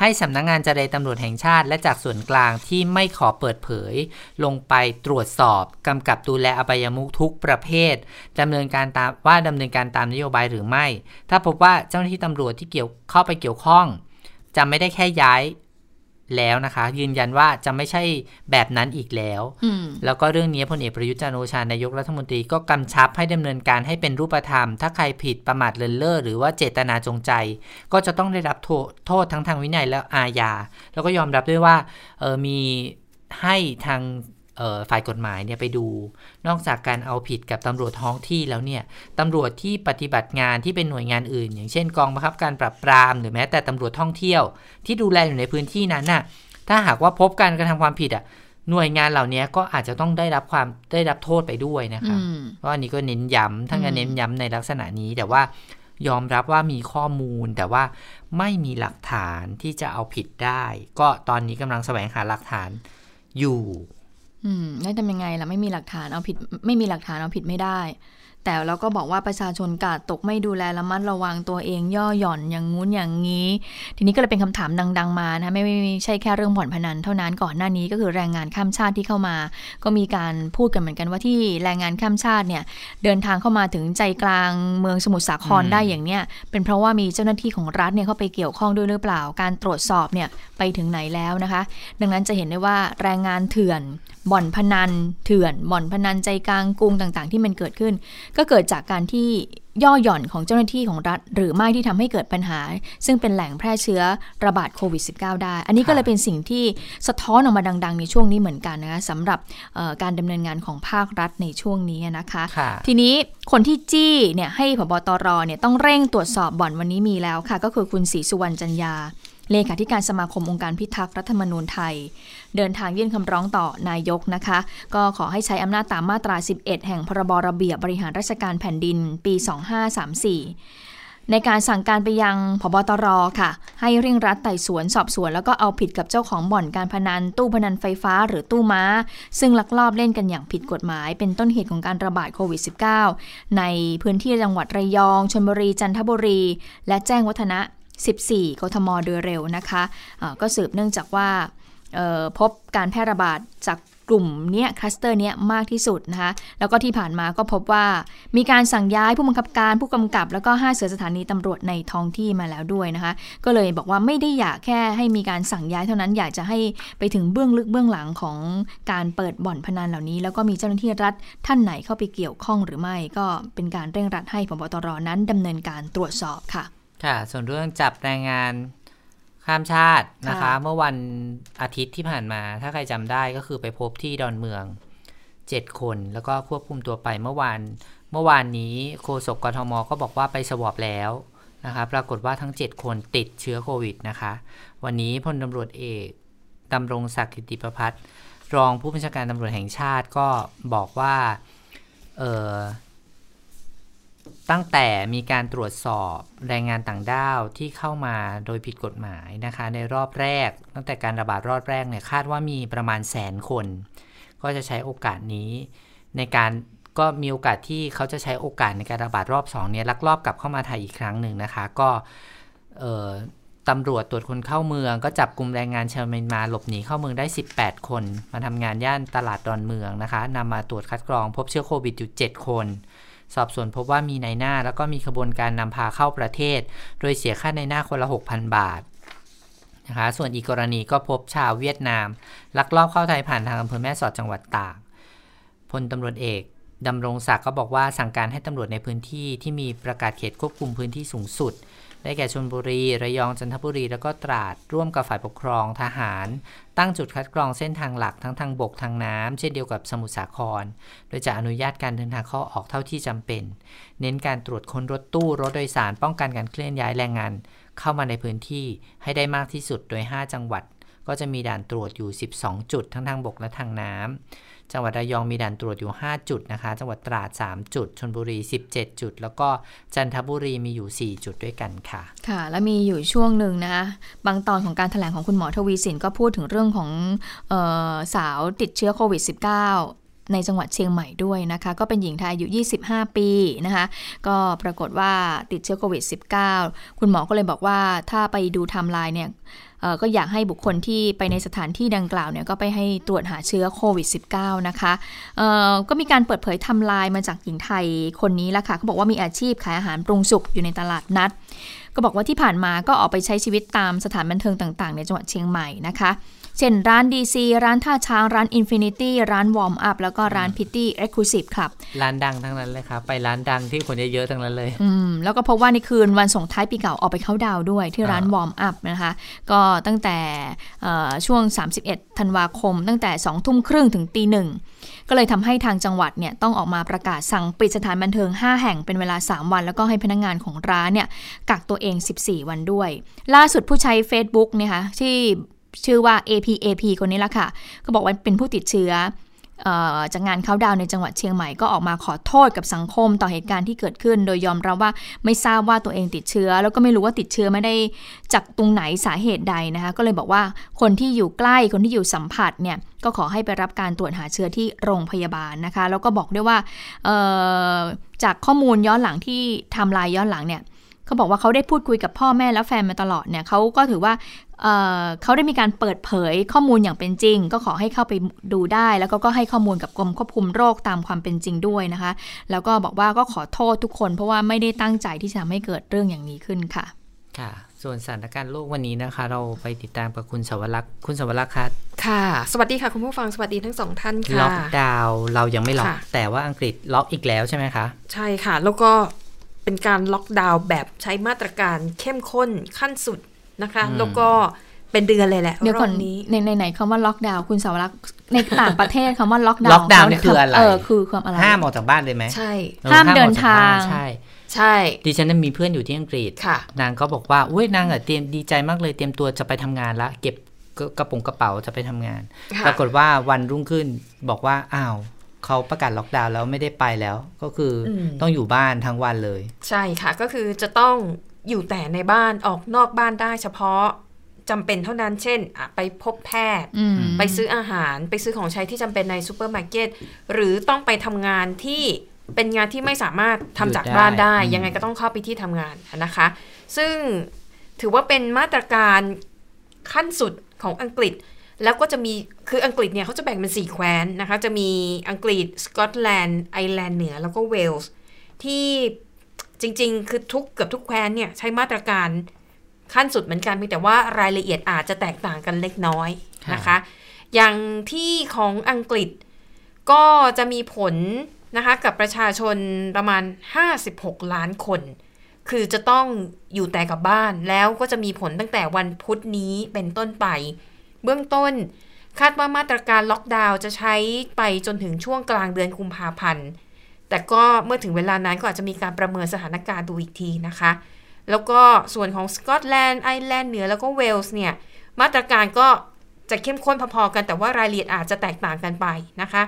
ให้สำนักงงานเจรตำรวจแห่งชาติ และจากส่วนกลางที่ไม่ขอเปิดเผย ลงไปตรวจสอบกำกับดูแลอบายมุขทุกประเภทดำเนินการตามว่าดำเนินการตามนโยบายหรือไม่ ถ้าพบว่าเจ้าหน้าที่ตำรวจที่เกี่ยวเข้าไปเกี่ยวข้อง จะไม่ได้แค่ย้ายแล้วนะคะ ยืนยันว่าจะไม่ใช่แบบนั้นอีกแล้วอืมแล้วก็เรื่องนี้พลเอกประยุทธ์จันทร์โอชานายกรัฐมนตรีก็กำชับให้ดำเนินการให้เป็นรูปธรรม ถ้าใครผิดประมาทเลินเล่อหรือว่าเจตนาจงใจ ก็จะต้องได้รับโทษโทษทั้งทางวินัยและอาญา แล้วก็ยอมรับด้วยว่าเออมีให้ทางเอ่อ ฝ่ายกฎหมายเนี่ยไปดู นอกจากการเอาผิดกับตำรวจท้องที่แล้วเนี่ยตำรวจที่ปฏิบัติงานที่เป็นหน่วยงานอื่น อย่างเช่นกองบังคับการปราบปรามหรือแม้แต่ตำรวจท่องเที่ยว ที่ดูแลอยู่ในพื้นที่นั้นน่ะถ้าหากว่าพบการกระทำความผิดอะหน่วยงานเหล่านี้ก็อาจจะต้องได้รับความได้รับโทษไปด้วยนะคะอืมเพราะอันนี้ก็เน้นย้ำท่านก็อืมเน้นย้ำในลักษณะนี้แต่ว่ายอมรับว่ามีข้อมูลแต่ว่าไม่มีหลักฐานที่จะเอาผิดได้ ก็ตอนนี้กำลังแสวงหาหลักฐานอยู่ อืมแล้วทำยังไงล่ะไม่มีหลักฐานเอาผิด ไม่มีหลักฐานเอาผิดไม่ได้ แต่เราก็บอกว่าประชาชนกาดตกไม่ดูแลระมัดระวังตัวเอง ย่อหย่อนอย่างงู้นอย่างนี้ ทีนี้ก็เลยเป็นคำถามดัง ๆ มานะคะไม่ไม่ไม่ใช่แค่เรื่องบ่อนพนันเท่านั้นก่อนหน้านี้ก็คือแรงงานข้ามชาติที่เข้ามา ก็มีการพูดกันเหมือนกันว่าที่แรงงานข้ามชาติเนี่ย เดินทางเข้ามาถึงใจกลางเมืองสมุทรสาครอืมได้อย่างเนี้ยเป็นเพราะว่ามีเจ้าหน้าที่ของรัฐเนี่ยเข้าไปเกี่ยวข้องด้วยหรือเปล่า การตรวจสอบเนี่ยไปถึงไหนแล้วนะคะ ดังนั้นจะเห็นได้ว่าแรงงานเถื่อน บ่อนพนันเถื่อน บ่อนพนันใจกลางกรุงต่างๆ ที่มันเกิดขึ้น ก็เกิดจากการที่ย่อหย่อนของเจ้าหน้าที่ของรัฐ หรือไม่ที่ทำให้เกิดปัญหา ซึ่งเป็นแหล่งแพร่เชื้อระบาดโควิด -19 ได้ อันนี้ก็เลยเป็นสิ่งที่สะท้อนออกมาดัง ๆ ในช่วงนี้เหมือนกันนะคะสำหรับเอ่อการดำเนินงานของภาครัฐในช่วงนี้นะคะค่ะทีนี้คนที่จี้เนี่ยให้พบตรเนี่ยต้องเร่งตรวจสอบบ่อนวันนี้มีแล้วค่ะ ก็คือคุณศรีสุวรรณจันยา เลขาธิการสมาคมองค์การพิทักษ์รัฐธรรมนูญไทย เดินทางยื่นคำร้องต่อนายกนะคะ ก็ขอให้ใช้อำนาจตามมาตรา 11 แห่งพรบระเบียบบริหารราชการแผ่นดินปี 2534 ในการสั่งการไปยังพบตรค่ะ ให้เร่งรัดไต่สวนสอบสวน แล้วก็เอาผิดกับเจ้าของบ่อนการพนันตู้พนันไฟฟ้าหรือตู้ม้า ซึ่งลักลอบเล่นกันอย่างผิดกฎหมาย เป็นต้นเหตุของการระบาดโควิด -19 ในพื้นที่จังหวัดระยองชลบุรีจันทบุรี และแจ้งวัฒนะ 14 กทมโดยเร็วนะคะเอ่อก็สืบเนื่องจากว่าพบการแพร่ระบาดจากกลุ่มเนี้ยคลัสเตอร์เนี้ยมากที่สุดนะคะแล้วก็ที่ผ่านมาก็พบว่ามีการสั่งย้ายผู้บังคับการผู้กำกับ แล้วก็5เสือสถานีตำรวจในท้องที่มาแล้วด้วยนะคะ ก็เลยบอกว่าไม่ได้อยากแค่ให้มีการสั่งย้ายเท่านั้นอยากจะให้ไปถึงเบื้องลึกเบื้องหลังของการเปิดบ่อนพนันเหล่านี้ แล้วก็มีเจ้าหน้าที่รัฐท่านไหนเข้าไปเกี่ยวข้องหรือไม่ ก็เป็นการเร่งรัดให้พบตรนั้นดำเนินการตรวจสอบค่ะ ค่ะ ส่วนเรื่องจับแรงงานข้ามชาตินะคะค่ะเมื่อวันอาทิตย์ที่ผ่านมา ถ้าใครจำได้ก็คือไปพบที่ดอนเมือง7คน แล้วก็ควบคุมตัวไปเมื่อวานเมื่อวานนี้โฆษกกทมก็บอกว่าไปสวอปแล้วนะคะปรากฏว่าทั้ง 7 คนติดเชื้อโควิดนะคะ วันนี้พลตำรวจเอกดำรงศักดิ์กิติประพัฒน์รองผู้บัญชาการตำรวจแห่งชาติก็บอกว่าเออ ตั้งแต่มีการตรวจสอบแรงงานต่างด้าวที่เข้ามาโดยผิดกฎหมายนะคะ ในรอบแรก ตั้งแต่การระบาดรอบแรกเนี่ยคาดว่ามีประมาณแสนคน ก็จะใช้โอกาสนี้ ในการก็มีโอกาสที่เขาจะใช้โอกาสในการระบาดรอบ2เนี่ยลักลอบกลับเข้ามาไทยอีกครั้งหนึ่งนะคะ ก็ตำรวจตรวจคนเข้าเมือง ก็จับกลุ่มแรงงานชาวเมียนมาหลบหนีเข้าเมืองได้ 18 คน มาทำงานย่านตลาดดอนเมืองนะคะนำมาตรวจคัดกรองพบเชื้อโควิดอยู่7คน สอบสวนพบว่ามีในหน้า แล้วก็มีขบวนการนำพาเข้าประเทศ โดยเสียค่าในหน้าคนละ 6,000 บาทนะคะส่วนอีกกรณีก็พบชาวเวียดนาม ลักลอบเข้าไทยผ่านทางอำเภอแม่สอดจังหวัดตากพลตำรวจเอกดำรงศักดิ์ก็บอกว่าสั่งการให้ตำรวจในพื้นที่ที่มีประกาศเขตควบคุมพื้นที่สูงสุด ได้แก่ชลบุรี ระยอง จันทบุรี แล้วก็ตราด ร่วมกับฝ่ายปกครองทหาร ตั้งจุดคัดกรองเส้นทางหลักทั้งทางบกทางน้ำเช่นเดียวกับสมุทรสาคร โดยจะอนุญาตการเดินทางเข้าออกเท่าที่จำเป็น เน้นการตรวจค้นรถตู้รถโดยสารป้องกันการเคลื่อนย้ายแรงงาน เข้ามาในพื้นที่ให้ได้มากที่สุดโดย 5 จังหวัด ก็จะมีด่านตรวจอยู่ 12 จุดทั้งทางบกและทางน้ำ จังหวัดระยองมีด่านตรวจอยู่ 5 จุดนะคะ จังหวัดตราด 3 จุด ชนบุรี 17 จุด แล้วก็จันทบุรีมีอยู่ 4 จุดด้วยกันค่ะ ค่ะ และมีอยู่ช่วงหนึ่งนะคะบางตอนของการถแถลงของคุณหมอทวีสินก็พูดถึงเรื่องของออสาวติดเชื้อโควิด -19 ในจังหวัดเชียงใหม่ด้วยนะคะ ก็เป็นหญิงไทยอายุ 25 ปีนะคะ ก็ปรากฏว่าติดเชื้อโควิด -19 คุณหมอก็เลยบอกว่าถ้าไปดูไทม์ไลน์เนี่ย ก็อยากให้บุคคลที่ไปในสถานที่ดังกล่าวเนี่ยก็ไปให้ตรวจหาเชื้อโควิด -19 นะคะก็มีการเปิดเผยไทม์ไลน์มาจากหญิงไทยคนนี้ละค่ะเขาบอกว่ามีอาชีพขายอาหารปรุงสุกอยู่ในตลาดนัด ก็บอกว่าที่ผ่านมาก็ออกไปใช้ชีวิตตามสถานบันเทิงต่างๆ ในจังหวัดเชียงใหม่นะคะ เช่นร้าน DC ร้านท่าช้าง ร้าน Infinity ร้านวอร์มอัพแล้วก็ร้าน Pitty Exclusive ครับ ร้านดังทั้งนั้นเลยครับ ไปร้านดังที่คนเยอะๆทั้งนั้นเลย อืม แล้วก็พบว่าในคืนวันส่งท้ายปีเก่าออกไปเคานต์ดาวน์ด้วยที่ร้านวอร์มอัพนะคะ ก็ตั้งแต่ช่วง 31 ธันวาคม ตั้งแต่ 2 ทุ่มครึ่งถึงตีหนึ่งก็เลยทำให้ทางจังหวัดเนี่ยต้องออกมาประกาศสั่งปิดสถานบันเทิง 5 แห่งเป็นเวลา 3 วัน แล้วก็ให้พนักงงานของร้านเนี่ยกักตัวเอง 14 วันด้วย ล่าสุดผู้ใช้ Facebook เนี่ยคะที่ ชื่อว่า APAP คนนี้ละค่ะ ก็บอกว่าเป็นผู้ติดเชื้อจากงานเข้าดาวในจังหวัดเชียงใหม่ก็ออกมาขอโทษกับสังคมต่อเหตุการณ์ที่เกิดขึ้น โดยยอมรับว่าไม่ทราบว่าตัวเองติดเชื้อ แล้วก็ไม่รู้ว่าติดเชื้อไม่ได้จากตรงไหนสาเหตุใดนะคะก็เลยบอกว่าคนที่อยู่ใกล้คนที่อยู่สัมผัสเนี่ยก็ขอให้ไปรับการตรวจหาเชื้อที่โรงพยาบาลนะคะ แล้วก็บอกด้วยว่าจากข้อมูลย้อนหลังที่ทำลายย้อนหลังเนี่ยเขาบอกว่าเขาได้พูดคุยกับพ่อแม่และแฟนมาตลอดเนี่ยเขาก็ถือว่า เเขาได้มีการเปิดเผยข้อมูลอย่างเป็นจริง ก็ขอให้เข้าไปดูได้ แล้วก็ก็ให้ข้อมูลกับกรมควบคุมโรคตามความเป็นจริงด้วยนะคะ แล้วก็บอกว่าก็ขอโทษทุกคน เพราะว่าไม่ได้ตั้งใจที่จะทำให้เกิดเรื่องอย่างนี้ขึ้นค่ะ ค่ะ ส่วนสถานการณ์โลกวันนี้นะคะ เราไปติดตามกับคุณสวรักษ์คุณสวรักษ์ค่ะค่ะ สวัสดีค่ะ คุณผู้ฟังสวัสดีทั้งสองท่านค่ะล็อกดาวน์เรายังไม่ล็อกแต่ว่าอังกฤษล็อกอีกแล้วใช่ไหมคะใช่ค่ะ แล้วก็เป็นการล็อกดาวน์แบบใช้มาตรการเข้มข้นขั้นสุด นะคะ แล้วก็เป็นเดือนเลยแหละเดี๋ยวก่อนนี้ในในไหนคำว่าล็อกดาวน์คุณสวรักษ์ในต่างประเทศคำว่าล็อกดาวน์ล็อกดาวน์นี่คืออะไรเออคือความอะไรห้ามออกจากบ้านเลยไหมใช่ห้ามเดินทางใช่ใช่ ดิฉันมีเพื่อนอยู่ที่อังกฤษค่ะนางก็บอกว่าอุ้ยนางอะเตรียมดีใจมากเลยเตรียมตัวจะไปทำงานละเก็บกระปุกกระเป๋าจะไปทำงาน ปรากฏว่าวันรุ่งขึ้นบอกว่าอ้าวเขาประกาศล็อกดาวน์แล้วไม่ได้ไปแล้ว ก็คือต้องอยู่บ้านทั้งวันเลย ใช่ค่ะ ก็คือจะต้อง อยู่แต่ในบ้านออกนอกบ้านได้เฉพาะจำเป็นเท่านั้น เช่นไปพบแพทย์ ไปซื้ออาหาร ไปซื้อของใช้ที่จำเป็นในซูเปอร์มาร์เก็ต หรือต้องไปทำงานที่เป็นงานที่ไม่สามารถทำจากบ้านได้ ยังไงก็ต้องเข้าไปที่ทำงานนะคะ ซึ่งถือว่าเป็นมาตรการขั้นสุดของอังกฤษ แล้วก็จะมี คืออังกฤษเนี่ยเขาจะแบ่งเป็นสี่แคว้นนะคะ จะมีอังกฤษ สกอตแลนด์ ไอร์แลนด์เหนือ แล้วก็เวลส์ ที่ จริง ๆ คือทุกเกือบทุกแคว้นเนี่ยใช้มาตรการขั้นสุดเหมือนกันเพียงแต่ว่ารายละเอียดอาจจะแตกต่างกันเล็กน้อยนะคะ อย่างที่ของอังกฤษก็จะมีผลนะคะกับประชาชนประมาณ 56 ล้านคน คือจะต้องอยู่แต่กับบ้านแล้วก็จะมีผลตั้งแต่วันพุธนี้เป็นต้นไป เบื้องต้นคาดว่ามาตรการล็อกดาวน์จะใช้ไปจนถึงช่วงกลางเดือนกุมภาพันธ์ แต่ก็เมื่อถึงเวลานั้นก็อาจจะมีการประเมินสถานการณ์ดูอีกทีนะคะ แล้วก็ส่วนของสกอตแลนด์ไอร์แลนด์เหนือแล้วก็เวลส์เนี่ยมาตรการก็จะเข้มข้นพอๆกันแต่ว่ารายละเอียดอาจจะแตกต่างกันไปนะคะ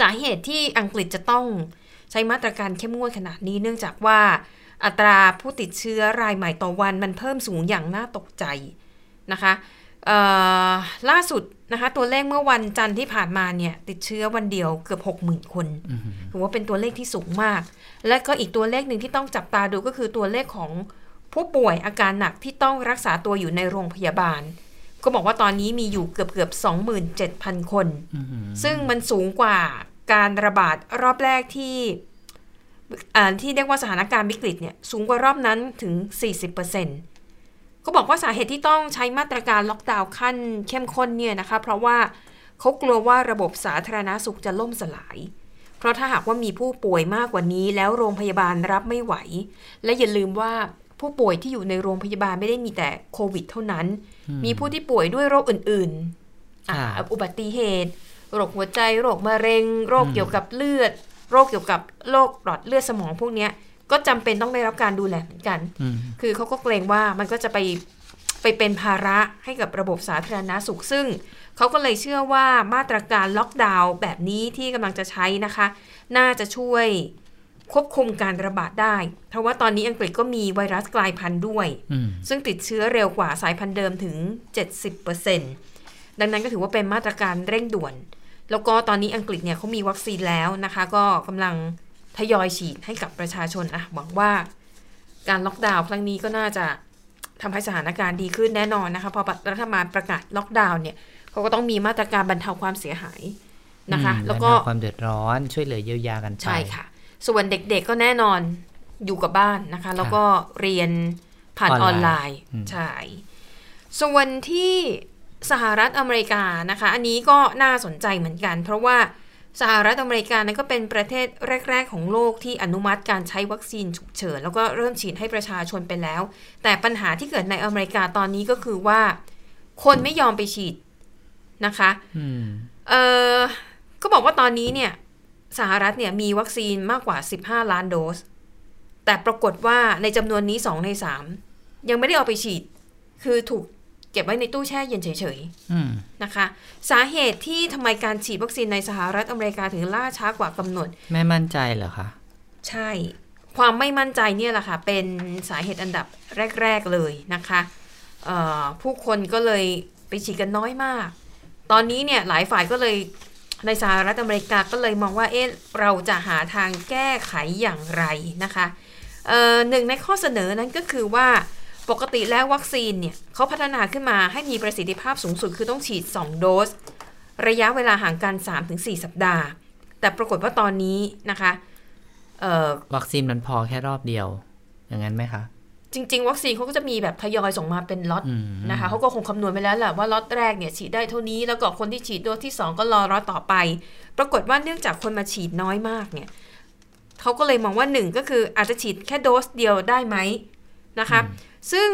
สาเหตุที่อังกฤษจะต้องใช้มาตรการเข้มงวดขนาดนี้เนื่องจากว่าอัตราผู้ติดเชื้อรายใหม่ต่อวันมันเพิ่มสูงอย่างน่าตกใจนะคะ ล่าสุดนะคะตัวเลขเมื่อวันจันทร์ที่ผ่านมาเนี่ยติดเชื้อวันเดียวเกือบ 6 0,000 คนถือว่าเป็นตัวเลขที่สูงมาก และก็อีกตัวเลขหนึ่งที่ต้องจับตาดูก็คือตัวเลขของผู้ป่วยอาการหนักที่ต้องรักษาตัวอยู่ในโรงพยาบาล ก็บอกว่าตอนนี้มีอยู่เกือบเกือบ27,000 คน ซึ่งมันสูงกว่าการระบาดรอบแรกที่ที่เรียกว่าสถานการณ์วิกฤตเนี่ยสูงกว่ารอบนั้นถึง 40% ก็บอกว่าสาเหตุที่ต้องใช้มาตรการล็อกดาวน์ขั้นเข้มข้นเนี่ยนะคะ เพราะว่าเขากลัวว่าระบบสาธารณาสุขจะล่มสลาย เพราะถ้าหากว่ามีผู้ป่วยมากกว่านี้ แล้วโรงพยาบาลรับไม่ไหว และอย่าลืมว่าผู้ป่วยที่อยู่ในโรงพยาบาลไม่ได้มีแต่โควิด เท่านั้น มีผู้ที่ป่วยด้วยโรคอื่นๆอุบัติเหตุ โรคหัวใจ โรคมะเร็ง โรคเกี่ยวกับเลือด โรคเกี่ยวกับโรคหลอดเลือดสมองพวกนี้ ก็จำเป็นต้องได้รับการดูแลเหมือนกัน คือเขาก็เกรงว่ามันก็จะไปไปเป็นภาระให้กับระบบสาธารณาสุข ซึ่งเขาก็เลยเชื่อว่ามาตรการล็อกดาวน์แบบนี้ที่กำลังจะใช้นะคะ น่าจะช่วยควบคุมการระบาดได้ เพราะว่าตอนนี้อังกฤษก็มีไวรัสกลายพันธุ์ด้วย ซึ่งติดเชื้อเร็วกว่าสายพันธุ์เดิมถึง 70%ดังนั้นก็ถือว่าเป็นมาตรการเร่งด่วน แล้วก็ตอนนี้อังกฤษเนี่ยเขามีวัคซีนแล้วนะคะ ก็กำลัง ทยอยฉีดให้กับประชาชนอะหวังว่าการล็อกดาวน์ครั้งนี้ก็น่าจะทำให้สถานการณ์ดีขึ้นแน่นอนนะคะพอรัฐบาลประกาศล็อกดาวน์เนี่ยเขาก็ต้องมีมาตรการบรรเทาความเสียหายนะคะ แล้วก็ความเดือดร้อนช่วยเหลือเยียวยากันไปใช่ค่ะ ส่วนเด็กๆก็แน่นอนอยู่กับบ้านนะคะ แล้วก็เรียนผ่านออนไลน์ใช่ส่วนที่สหรัฐอเมริกานะคะ อันนี้ก็น่าสนใจเหมือนกัน เพราะว่า สหรัฐอเมริกานั้นก็เป็นประเทศแรก ๆ ของโลกที่อนุมัติการใช้วัคซีนฉุกเฉิน แล้วก็เริ่มฉีดให้ประชาชนไปแล้ว แต่ปัญหาที่เกิดในอเมริกาตอนนี้ก็คือว่า คนไม่ยอมไปฉีดนะคะเออก็บอกว่าตอนนี้เนี่ยสหรัฐเนี่ยมีวัคซีนมากกว่า 15 ล้านโดส แต่ปรากฏว่าในจำนวนนี้ 2 ใน 3 ยังไม่ได้เอาไปฉีด คือถูกเก็บไว้ในตู้แช่เย็นเฉยๆนะคะ สาเหตุที่ทำไมการฉีดวัคซีนในสหรัฐอเมริกาถึงล่าช้ากว่ากำหนด ไม่มั่นใจเหรอคะ ใช่ ความไม่มั่นใจเนี่ยแหละค่ะ เป็นสาเหตุอันดับแรก ๆ เลยนะคะผู้คนก็เลยไปฉีดกันน้อยมาก ตอนนี้เนี่ยหลายฝ่ายก็เลยในสหรัฐอเมริกาก็เลยมองว่าเอ๊ะเราจะหาทางแก้ไขอย่างไรนะคะหนึ่งในข้อเสนอนั้นก็คือว่า ปกติแล้ววัคซีนเนี่ยเขาพัฒนาขึ้นมาให้มีประสิทธิภาพสูงสุดคือต้องฉีด 2 โดส ระยะเวลาห่างกัน 3-4 สัปดาห์ แต่ปรากฏว่าตอนนี้นะคะวัคซีนมันพอแค่รอบเดียว อย่างนั้นไหมคะ จริง ๆ วัคซีนเขาก็จะมีแบบทยอยส่งมาเป็นล็อตนะคะเขาก็คงคำนวณไปแล้วแหละว่าล็อตแรกเนี่ยฉีดได้เท่านี้แล้วก็คนที่ฉีดโดสที่ 2 ก็รอรอต่อไป ปรากฏว่าเนื่องจากคนมาฉีดน้อยมากเนี่ยเขาก็เลยมองว่าหนึ่งก็คืออาจจะฉีดแค่โดสเดียวได้ไหมนะคะ ซึ่ง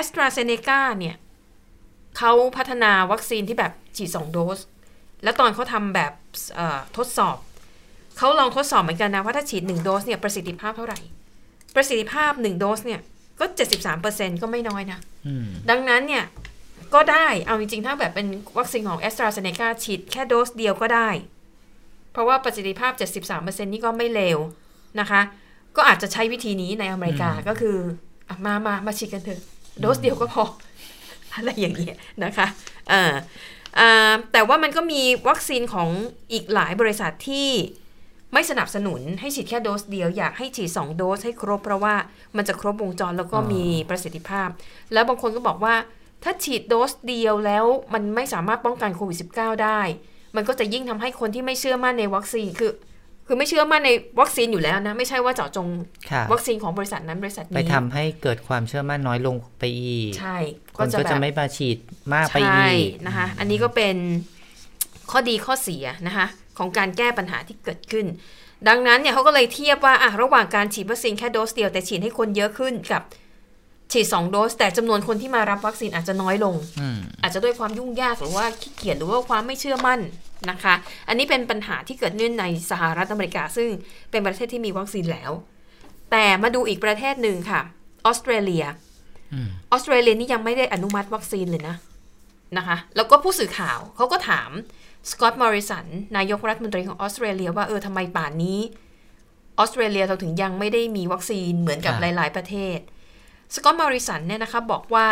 a s t r a z เซ e c a เนี่ยเขาพัฒนาวัคซีนที่แบบฉีด 2 โดส แล้วตอนเขาทำแบบทดสอบ เขาลองทดสอบเหมือนกันนะ ว่าถ้าฉีด 1 โดสเนี่ยประสิทธิภาพเท่าไหร่ ประสิทธิภาพ 1 โดสเนี่ยก็ 73%ก็ไม่น้อยนะ ดังนั้นเนี่ยก็ได้ เอาจริงๆ ถ้าแบบเป็นวัคซีนของแอสตราเซเนกาฉีดแค่โดสเดียวก็ได้ เพราะว่าประสิทธิภาพ 73%นี่ก็ไม่เลวนะคะ ก็อาจจะใช้วิธีนี้ในอเมริกาก็คืออ มามามาฉีดกันเถอะโดสเดียวก็พอ อะไรอย่างเงี้ยนะคะอ่าแต่ว่ามันก็มีวัคซีนของอีกหลายบริษัทที่ไม่สนับสนุนให้ฉีดแค่โดสเดียว อยากให้ฉีด 2 โดสให้ครบ เพราะว่ามันจะครบวงจรแล้วก็มีประสิทธิภาพ แล้วบางคนก็บอกว่า ถ้าฉีดโดสเดียวแล้วมันไม่สามารถป้องกันโควิด -19 ได้ มันก็จะยิ่งทำให้คนที่ไม่เชื่อมั่นในวัคซีนคือ คือไม่เชื่อมั่นในวัคซีนอยู่แล้วนะ ไม่ใช่ว่าเจาะจงวัคซีนของบริษัทนั้นบริษัทนี้ ไปทำให้เกิดความเชื่อมั่นน้อยลงไปอีก ใช่ คนก็จะไม่มาฉีดมากไปอีกนะคะ อันนี้ก็เป็นข้อดีข้อเสียนะคะ ของการแก้ปัญหาที่เกิดขึ้น ดังนั้นเนี่ยเขาก็เลยเทียบว่าอะระหว่างการฉีดวัคซีนแค่โดสเดียวแต่ฉีดให้คนเยอะขึ้นกับ ฉีดสองโดส แต่จำนวนคนที่มารับวัคซีนอาจจะน้อยลง อาจจะด้วยความยุ่งยากหรือว่าขี้เกียจหรือว่าความไม่เชื่อมั่นนะคะ อันนี้เป็นปัญหาที่เกิดขึ้นในสหรัฐอเมริกา ซึ่งเป็นประเทศที่มีวัคซีนแล้ว แต่มาดูอีกประเทศหนึ่งค่ะ ออสเตรเลีย ออสเตรเลียนี่ยังไม่ได้อนุมัติวัคซีนเลยนะนะคะ แล้วก็ผู้สื่อข่าวเขาก็ถามสกอตต์มอริสันนายกรัฐมนตรีของออสเตรเลียว่าเออทำไมป่านนี้ออสเตรเลียเราถึงยังไม่ได้มีวัคซีนเหมือนกับหลาย ๆ ประเทศ สกอตต์มอริสันเนี่ยนะคะบอกว่า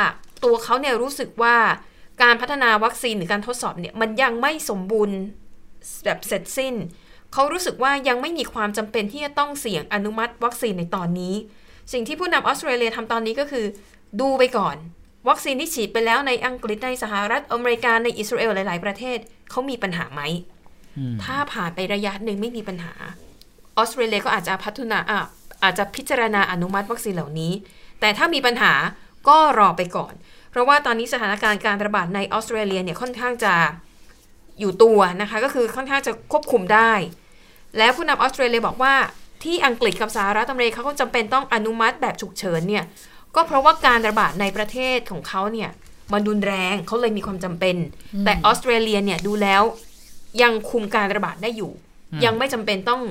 ตัวเขาเนี่ยรู้สึกว่าการพัฒนาวัคซีนหรือการทดสอบเนี่ยมันยังไม่สมบูรณ์แบบเสร็จสิ้น เขารู้สึกว่ายังไม่มีความจำเป็นที่จะต้องเสี่ยงอนุมัติวัคซีนในตอนนี้ สิ่งที่ผู้นำออสเตรเลียทำตอนนี้ก็คือ ดูไปก่อน วัคซีนที่ฉีดไปแล้วในอังกฤษในสหรัฐอเมริกาในอิสราเอลหลาย ๆ ประเทศเขามีปัญหาไหมถ้าผ่านไประยะหนึ่งไม่มีปัญหาออสเตรเลียก็อาจจะพัฒนาอาจจะพิจารณาอนุมัติวัคซีนเหล่านี้ แต่ถ้ามีปัญหาก็รอไปก่อน เพราะว่าตอนนี้สถานการณ์การระบาดในออสเตรเลียเนี่ยค่อนข้างจะอยู่ตัวนะคะ ก็คือค่อนข้างจะควบคุมได้ แล้วผู้นำออสเตรเลียบอกว่าที่อังกฤษกับสหรัฐอเมริกาเขาจำเป็นต้องอนุมัติแบบฉุกเฉินเนี่ยก็เพราะว่าการระบาดในประเทศของเขาเนี่ยมันรุนแรงเขาเลยมีความจำเป็น แต่ออสเตรเลียเนี่ยดูแล้วยังคุมการระบาดได้อยู่ ยังไม่จำเป็นต้อง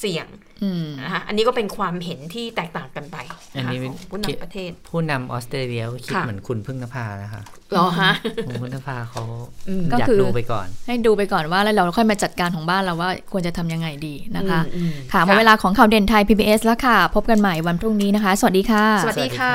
เสี่ยงอืมนะคะอันนี้ก็เป็นความเห็นที่แตกต่างกันไปอันนะคะนี้ของผู้นำประเทศ ผู้นำออสเตรเลียก็คิดค่ะเหมือนคุณพึ่งนภานะคะเหรอฮะคุณพึ่งนภาเขาอืมก็อยากคือดูไปก่อน ให้ดูไปก่อนว่าแล้วเราค่อยมาจัดการของบ้านเราว่าควรจะทำยังไงดีนะคะอืมอืมค่ะหมดเวลาของข่าวเด่นไทย PBS แล้วค่ะ พบกันใหม่วันพรุ่งนี้นะคะ สวัสดีค่ะ สวัสดีค่ะ